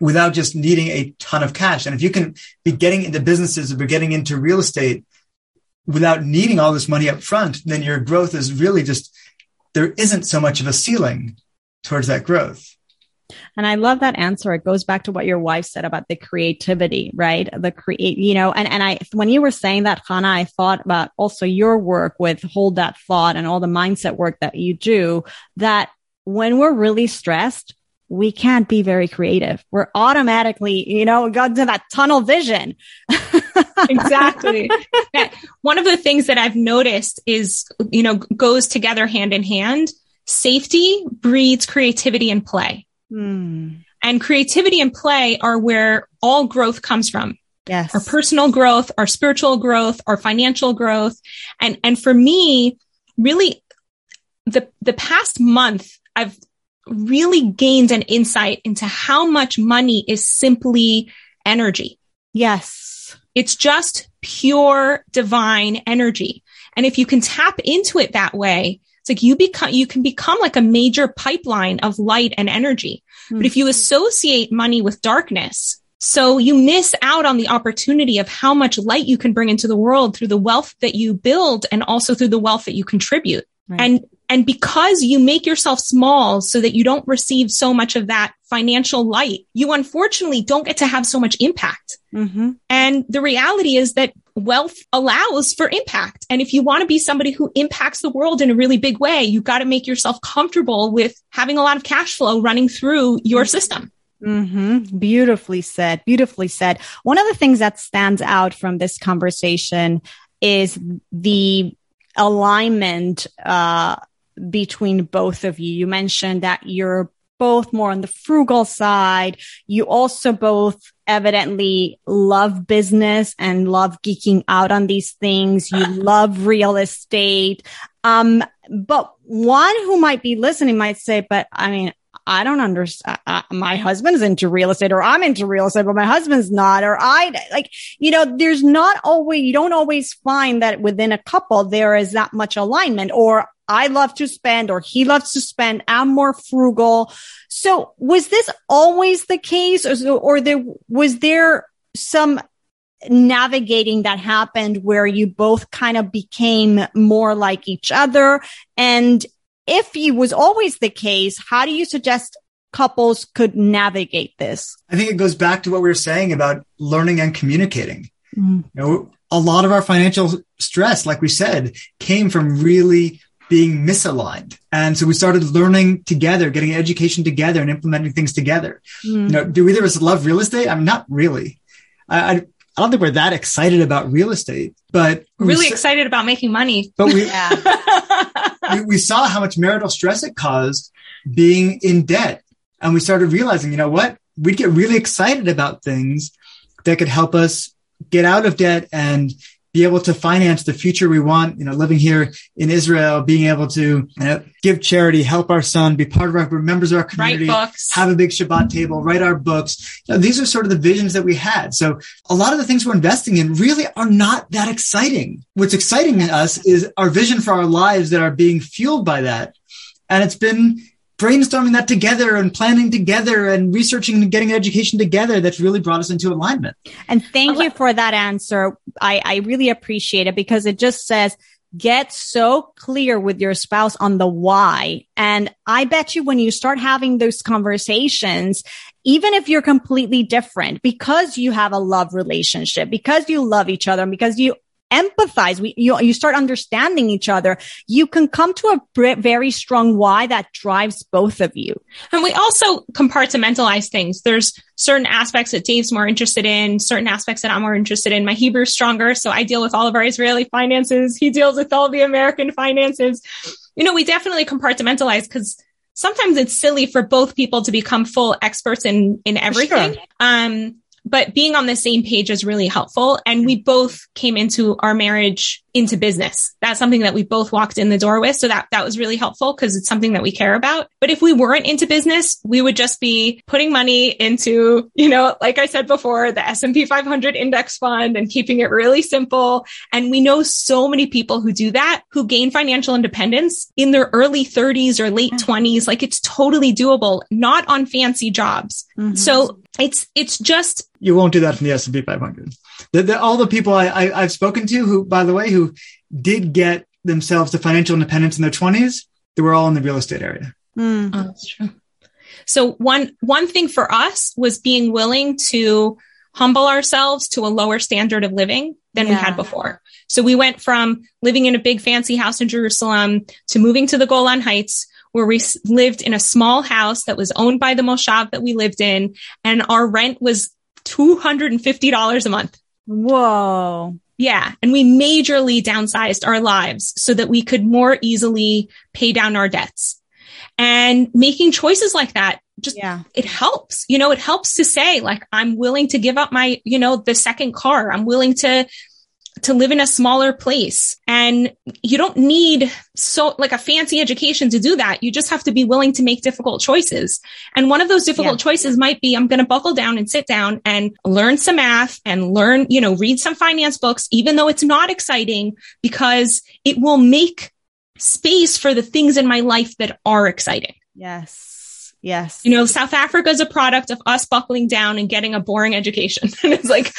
without just needing a ton of cash. And if you can be getting into businesses or be getting into real estate without needing all this money up front, then your growth is really just, there isn't so much of a ceiling towards that growth. And I love that answer. It goes back to what your wife said about the creativity, right? The create, you know, and, and I, when you were saying that, Hannah, I thought about also your work with hold that thought and all the mindset work that you do that when we're really stressed, we can't be very creative. We're automatically, you know, got to that tunnel vision. exactly. One of the things that I've noticed is, you know, goes together hand in hand. Safety breeds creativity and play. Hmm. And creativity and play are where all growth comes from. Yes. Our personal growth, our spiritual growth, our financial growth. And, and for me, really the, the past month I've really gained an insight into how much money is simply energy. Yes. It's just pure divine energy. And if you can tap into it that way, it's like you become, you can become like a major pipeline of light and energy. Mm-hmm. But if you associate money with darkness, so you miss out on the opportunity of how much light you can bring into the world through the wealth that you build and also through the wealth that you contribute. Right. And and because you make yourself small so that you don't receive so much of that financial light, you unfortunately don't get to have so much impact. Mm-hmm. And the reality is that wealth allows for impact. And if you want to be somebody who impacts the world in a really big way, you've got to make yourself comfortable with having a lot of cash flow running through your mm-hmm. system. Mm-hmm. Beautifully said. Beautifully said. One of the things that stands out from this conversation is the alignment uh, between both of you. You mentioned that you're both more on the frugal side. You also both evidently love business and love geeking out on these things. You love real estate. Um, but one who might be listening might say, but I mean, I don't understand. My husband's into real estate or I'm into real estate, but my husband's not. Or I like, you know, there's not always, you don't always find that within a couple, there is that much alignment or I love to spend or he loves to spend. I'm more frugal. So was this always the case or, or there was there some navigating that happened where you both kind of became more like each other? And if it was always the case, how do you suggest couples could navigate this? I think it goes back to what we were saying about learning and communicating. Mm-hmm. You know, a lot of our financial stress, like we said, came from really being misaligned. And so we started learning together, getting education together and implementing things together. Mm. You know, do either of us love real estate? I'm mean, not really. I, I I don't think we're that excited about real estate, but really excited about making money. But we, we, we saw how much marital stress it caused being in debt. And we started realizing, you know what? We'd get really excited about things that could help us get out of debt and be able to finance the future we want, you know, living here in Israel, being able to you know, give charity, help our son, be part of our members of our community, have a big Shabbat table, write our books. You know, these are sort of the visions that we had. So a lot of the things we're investing in really are not that exciting. What's exciting to us is our vision for our lives that are being fueled by that. And it's been brainstorming that together and planning together and researching and getting education together that's really brought us into alignment. And thank you for that answer. I, I really appreciate it because it just says, get so clear with your spouse on the why. And I bet you when you start having those conversations, even if you're completely different, because you have a love relationship, because you love each other, because you empathize. We, you, you start understanding each other. You can come to a very strong why that drives both of you. And we also compartmentalize things. There's certain aspects that Dave's more interested in, certain aspects that I'm more interested in. My Hebrew's stronger. So I deal with all of our Israeli finances. He deals with all the American finances. You know, we definitely compartmentalize because sometimes it's silly for both people to become full experts in, in everything. Sure. Um, but being on the same page is really helpful. And we both came into our marriage into business. That's something that we both walked in the door with. So that, that was really helpful because it's something that we care about. But if we weren't into business, we would just be putting money into, you know, like I said before, the S&P 500 index fund and keeping it really simple. And we know so many people who do that, who gain financial independence in their early 30s or late 20s. Like it's totally doable, not on fancy jobs. Mm-hmm. So it's, it's just. You won't do that from the S&P 500 the, the, all the people I, I, I've spoken to who, by the way, who did get themselves to financial independence in their 20s, they were all in the real estate area. Mm. Oh, that's true. So one one thing for us was being willing to humble ourselves to a lower standard of living than yeah. we had before. So we went from living in a big fancy house in Jerusalem to moving to the Golan Heights where we lived in a small house that was owned by the Moshav that we lived in and our rent was $250 a month. Whoa. Yeah. And we majorly downsized our lives so that we could more easily pay down our debts. And making choices like that just, yeah. it helps, you know, it helps to say like, I'm willing to give up my, you know, the second car. I'm willing to to live in a smaller place. And you don't need so like a fancy education to do that. You just have to be willing to make difficult choices. And one of those difficult yeah. choices might be I'm going to buckle down and sit down and learn some math and learn, you know, read some finance books, even though it's not exciting because it will make space for the things in my life that are exciting. Yes. Yes. You know, South Africa is a product of us buckling down and getting a boring education. and it's like,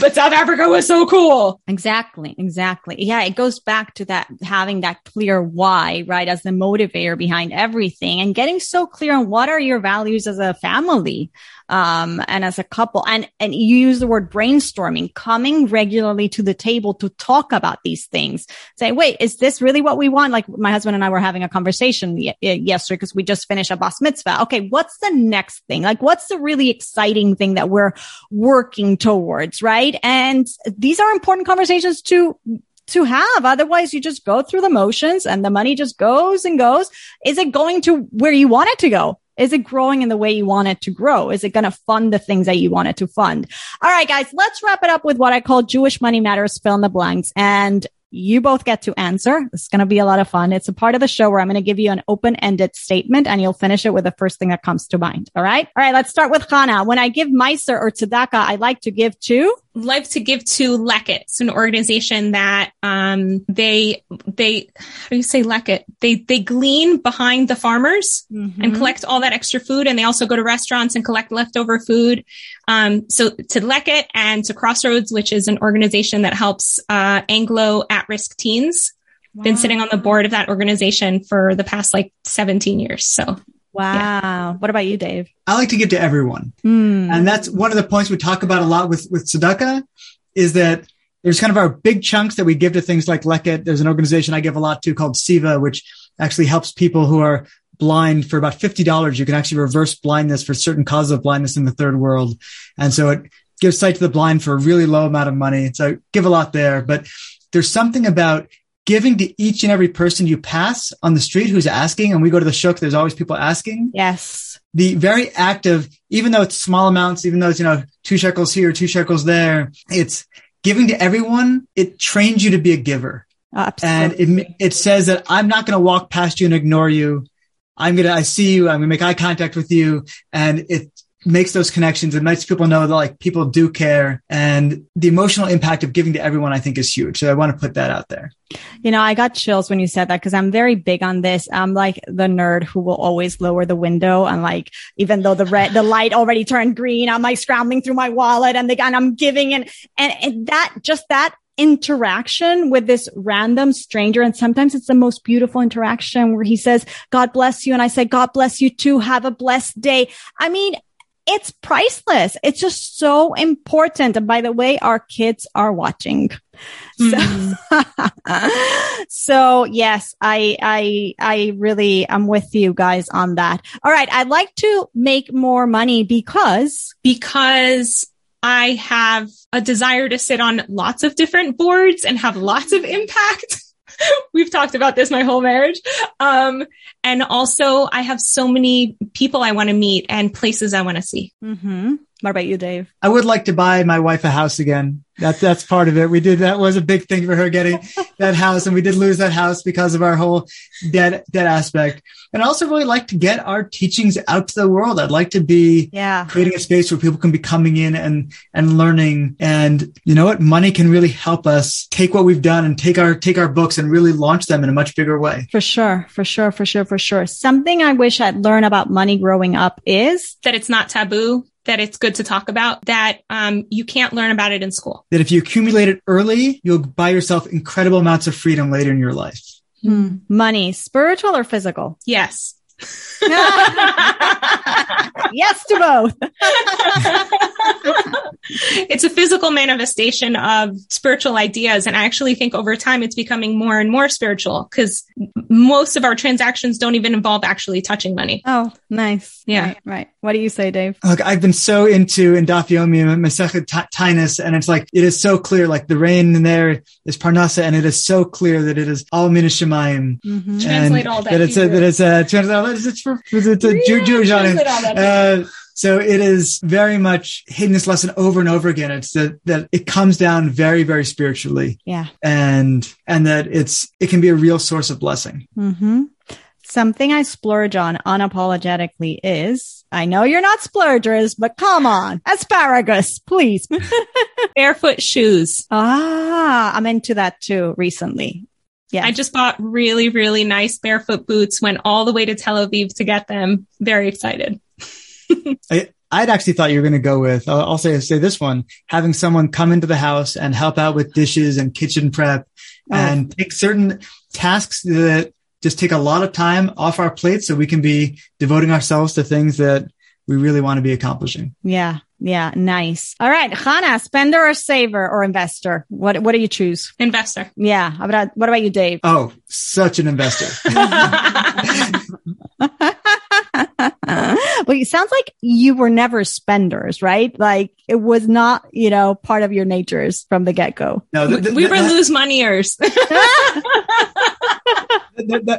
but South Africa was so cool. Exactly. Exactly. Yeah. It goes back to that having that clear why, right? As the motivator behind everything and getting so clear on what are your values as a family um, and as a couple. And, and you use the word brainstorming, coming regularly to the table to talk about these things. Say, wait, is this really what we want? Like my husband and I were having a conversation y- yesterday because we just finished a bas mitzvah. Okay. What's the next thing? Like, what's the really exciting thing that we're working towards? Right. And these are important conversations to to have. Otherwise, you just go through the motions and the money just goes and goes. Is it going to where you want it to go? Is it growing in the way you want it to grow? Is it going to fund the things that you want it to fund? All right, guys, let's wrap it up with what I call Jewish money matters fill in the blanks. And you both get to answer. It's going to be a lot of fun. It's a part of the show where I'm going to give you an open ended statement and you'll finish it with the first thing that comes to mind. All right. All right. Let's start with Hannah. When I give Maaser or Tzedakah, I like to give to like to give to Leket. It's an organization that um, they they how do you say Leket? They they glean behind the farmers mm-hmm. and collect all that extra food, and they also go to restaurants and collect leftover food. Um, so to Leket and to Crossroads, which is an organization that helps uh, Anglo at risk teens. Wow. Been sitting on the board of that organization for the past like 17 years. So Wow. Yeah. What about you, Dave? I like to give to everyone. Mm. And that's one of the points we talk about a lot with, with tzedakah is that there's kind of our big chunks that we give to things like Leket. There's an organization I give a lot to called Seva, which actually helps people who are blind for about $50. You can actually reverse blindness for certain causes of blindness in the third world. And so it gives sight to the blind for a really low amount of money. So give a lot there, but there's something about giving to each and every person you pass on the street who's asking. And we go to the shuk. There's always people asking. Yes. The very act of, even though it's small amounts, even though it's, you know, two shekels here, two shekels there, it's giving to everyone. It trains you to be a giver. Absolutely. And it, it says that I'm not going to walk past you and ignore you. I'm going to, I see you. I'm going to make eye contact with you. And it makes those connections. and makes people know that like people do care and the emotional impact of giving to everyone, I think is huge. So I want to put that out there. You know, I got chills when you said that because I'm very big on this. I'm like the nerd who will always lower the window and like, even though the red, the light already turned green, I'm like scrambling through my wallet and the and I'm giving and, and, and that, just that interaction with this random stranger. And sometimes it's the most beautiful interaction where he says, God bless you. And I say, God bless you too. Have a blessed day. I mean, it's priceless. It's just so important. And by the way, our kids are watching. Mm. So, so yes, I, I, I really am with you guys on that. All right. I'd like to make more money because, because I have a desire to sit on lots of different boards and have lots of impact. We've talked about this my whole marriage. Um, and also I have so many people I want to meet and places I want to see. Mm-hmm. What about you, Dave? I would like to buy my wife a house again. That's that's part of it. We did that was a big thing for her getting that house, and we did lose that house because of our whole debt debt aspect. And I also really like to get our teachings out to the world. I'd like to be yeah. creating a space where people can be coming in and and learning. And you know what? Money can really help us take what we've done and take our take our books and really launch them in a much bigger way. For sure, for sure, for sure, for sure. Something I wish I'd learned about money growing up is that it's not taboo that it's good to talk about that um, you can't learn about it in school. That if you accumulate it early, you'll buy yourself incredible amounts of freedom later in your life. Hmm. Money, spiritual or physical? Yes. yes to both. it's a physical manifestation of spiritual ideas. And I actually think over time it's becoming more and more spiritual because most of our transactions don't even involve actually touching money. Oh, nice. Yeah. Right. right. What do you say, Dave? Look, I've been so into in Daf Yomi and Masechet Taanis, and it's like, it is so clear, like the rain in there is Parnasa, and it is so clear that it is all Minashemayim. Mm-hmm. Translate all that. That it's a, that it's a, translate all that. It's for, it's a Jew, Jewish audience. Uh, so it is very much hitting this lesson over and over again. It's that, that it comes down very, very spiritually. Yeah. And, and that it's, it can be a real source of blessing. Mm-hmm. Something I splurge on unapologetically is, I know you're not splurgers, but come on, asparagus, please. Barefoot shoes. Ah, I'm into that too recently. Yeah. I just bought really, really nice barefoot boots, went all the way to Tel Aviv to get them. Very excited. I, I'd actually thought you were going to go with, I'll, I'll, say, say this one, having someone come into the house and help out with dishes and kitchen prep oh. and take certain tasks that just take a lot of time off our plates so we can be devoting ourselves to things that we really want to be accomplishing. Yeah. Yeah. Nice. All right. Hannah, spender or saver or investor? What, what do you choose? Investor. Yeah. How about, what about you, Dave? Oh, such an investor. well, it sounds like you were never spenders, right? Like it was not, you know, part of your natures from the get go. No, th- th- we were lose moneyers.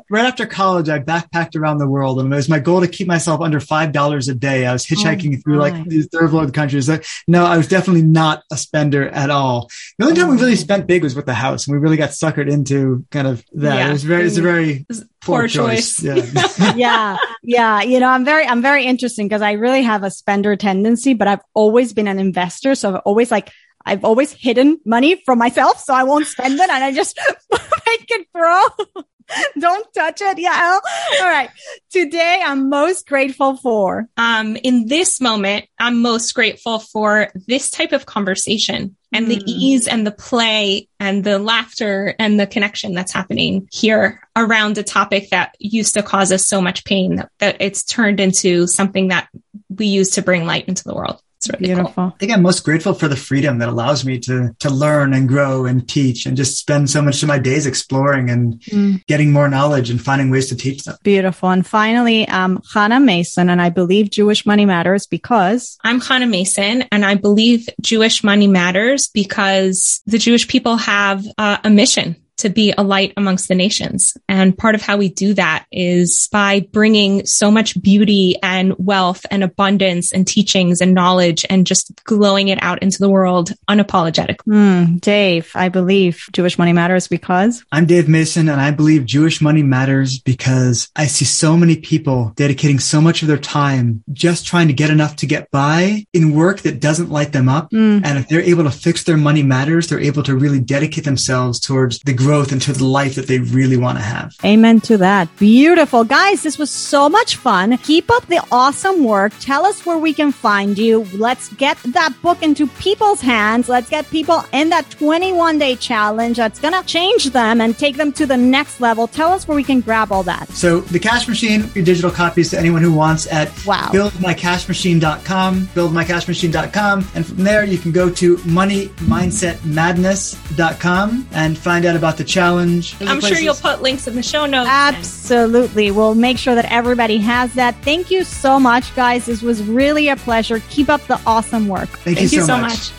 right after college, I backpacked around the world, and it was my goal to keep myself under five dollars a day. I was oh hitchhiking oh, through like these third world countries. no, I was definitely not a spender at all. The only time we oh. really spent big was with the house, and we really got suckered into kind of that. Yeah. It was very, it's a very poor, poor choice. choice. Yeah. yeah, yeah. You know, I'm very, I'm very interesting because I really have a spender tendency, but I've always been an investor, so I've always like I've always hidden money from myself, so I won't spend it and I just make it grow. Don't touch it. Yeah. All right. Today I'm most grateful for. Um, in this moment, I'm most grateful for this type of conversation and the hmm. ease and the play and the laughter and the connection that's happening here around a topic that used to cause us so much pain that, that it's turned into something that we use to bring light into the world. It's really Beautiful. Cool. I think I'm most grateful for the freedom that allows me to to learn and grow and teach and just spend so much of my days exploring and mm. getting more knowledge and finding ways to teach them. Beautiful. And finally, um, Chana Mason, and I believe Jewish Money Matters because I'm Chana Mason, and I believe Jewish Money Matters because the Jewish people have uh, a mission to be a light amongst the nations. And part of how we do that is by bringing so much beauty and wealth and abundance and teachings and knowledge and just glowing it out into the world unapologetically. Mm, Dave, I believe Jewish Money Matters because I'm Dave Mason and I believe Jewish Money Matters because I see so many people dedicating so much of their time just trying to get enough to get by in work that doesn't light them up. Mm. And if they're able to fix their money matters, they're able to really dedicate themselves towards the growth into the life that they really want to have. Amen to that. Beautiful. Guys, this was so much fun. Keep up the awesome work. Tell us where we can find you. Let's get that book into people's hands. Let's get people in that 21 day challenge that's going to change them and take them to the next level. Tell us where we can grab all that. So, the cash machine, your digital copies to anyone who wants at wow. buildmycashmachine.com, buildmycashmachine.com. And from there, you can go to moneymindsetmadness.com and find out about the challenge. I'm sure you'll put links in the show notes. Absolutely. We'll make sure that everybody has that. Thank you so much, guys. This was really a pleasure. Keep up the awesome work. Thank, Thank you, so, so much. much.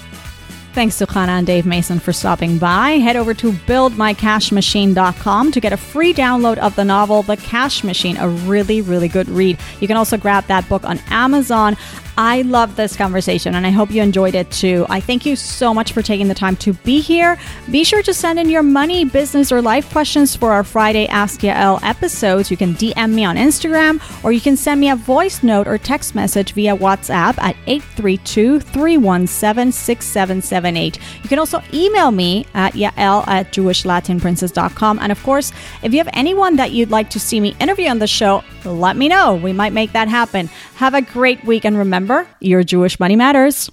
Thanks to Chana and Dave Mason for stopping by. Head over to buildmycashmachine.com to get a free download of the novel The Cash Machine, a really, really good read. You can also grab that book on Amazon. I love this conversation and I hope you enjoyed it too. I thank you so much for taking the time to be here. Be sure to send in your money, business, or life questions for our Friday Ask Yael episodes. You can DM me on Instagram or you can send me a voice note or text message via WhatsApp at 832 317 6778. You can also email me at yael at jewishlatinprincess.com. And of course, if you have anyone that you'd like to see me interview on the show, let me know. We might make that happen. Have a great week and remember, your Jewish money matters.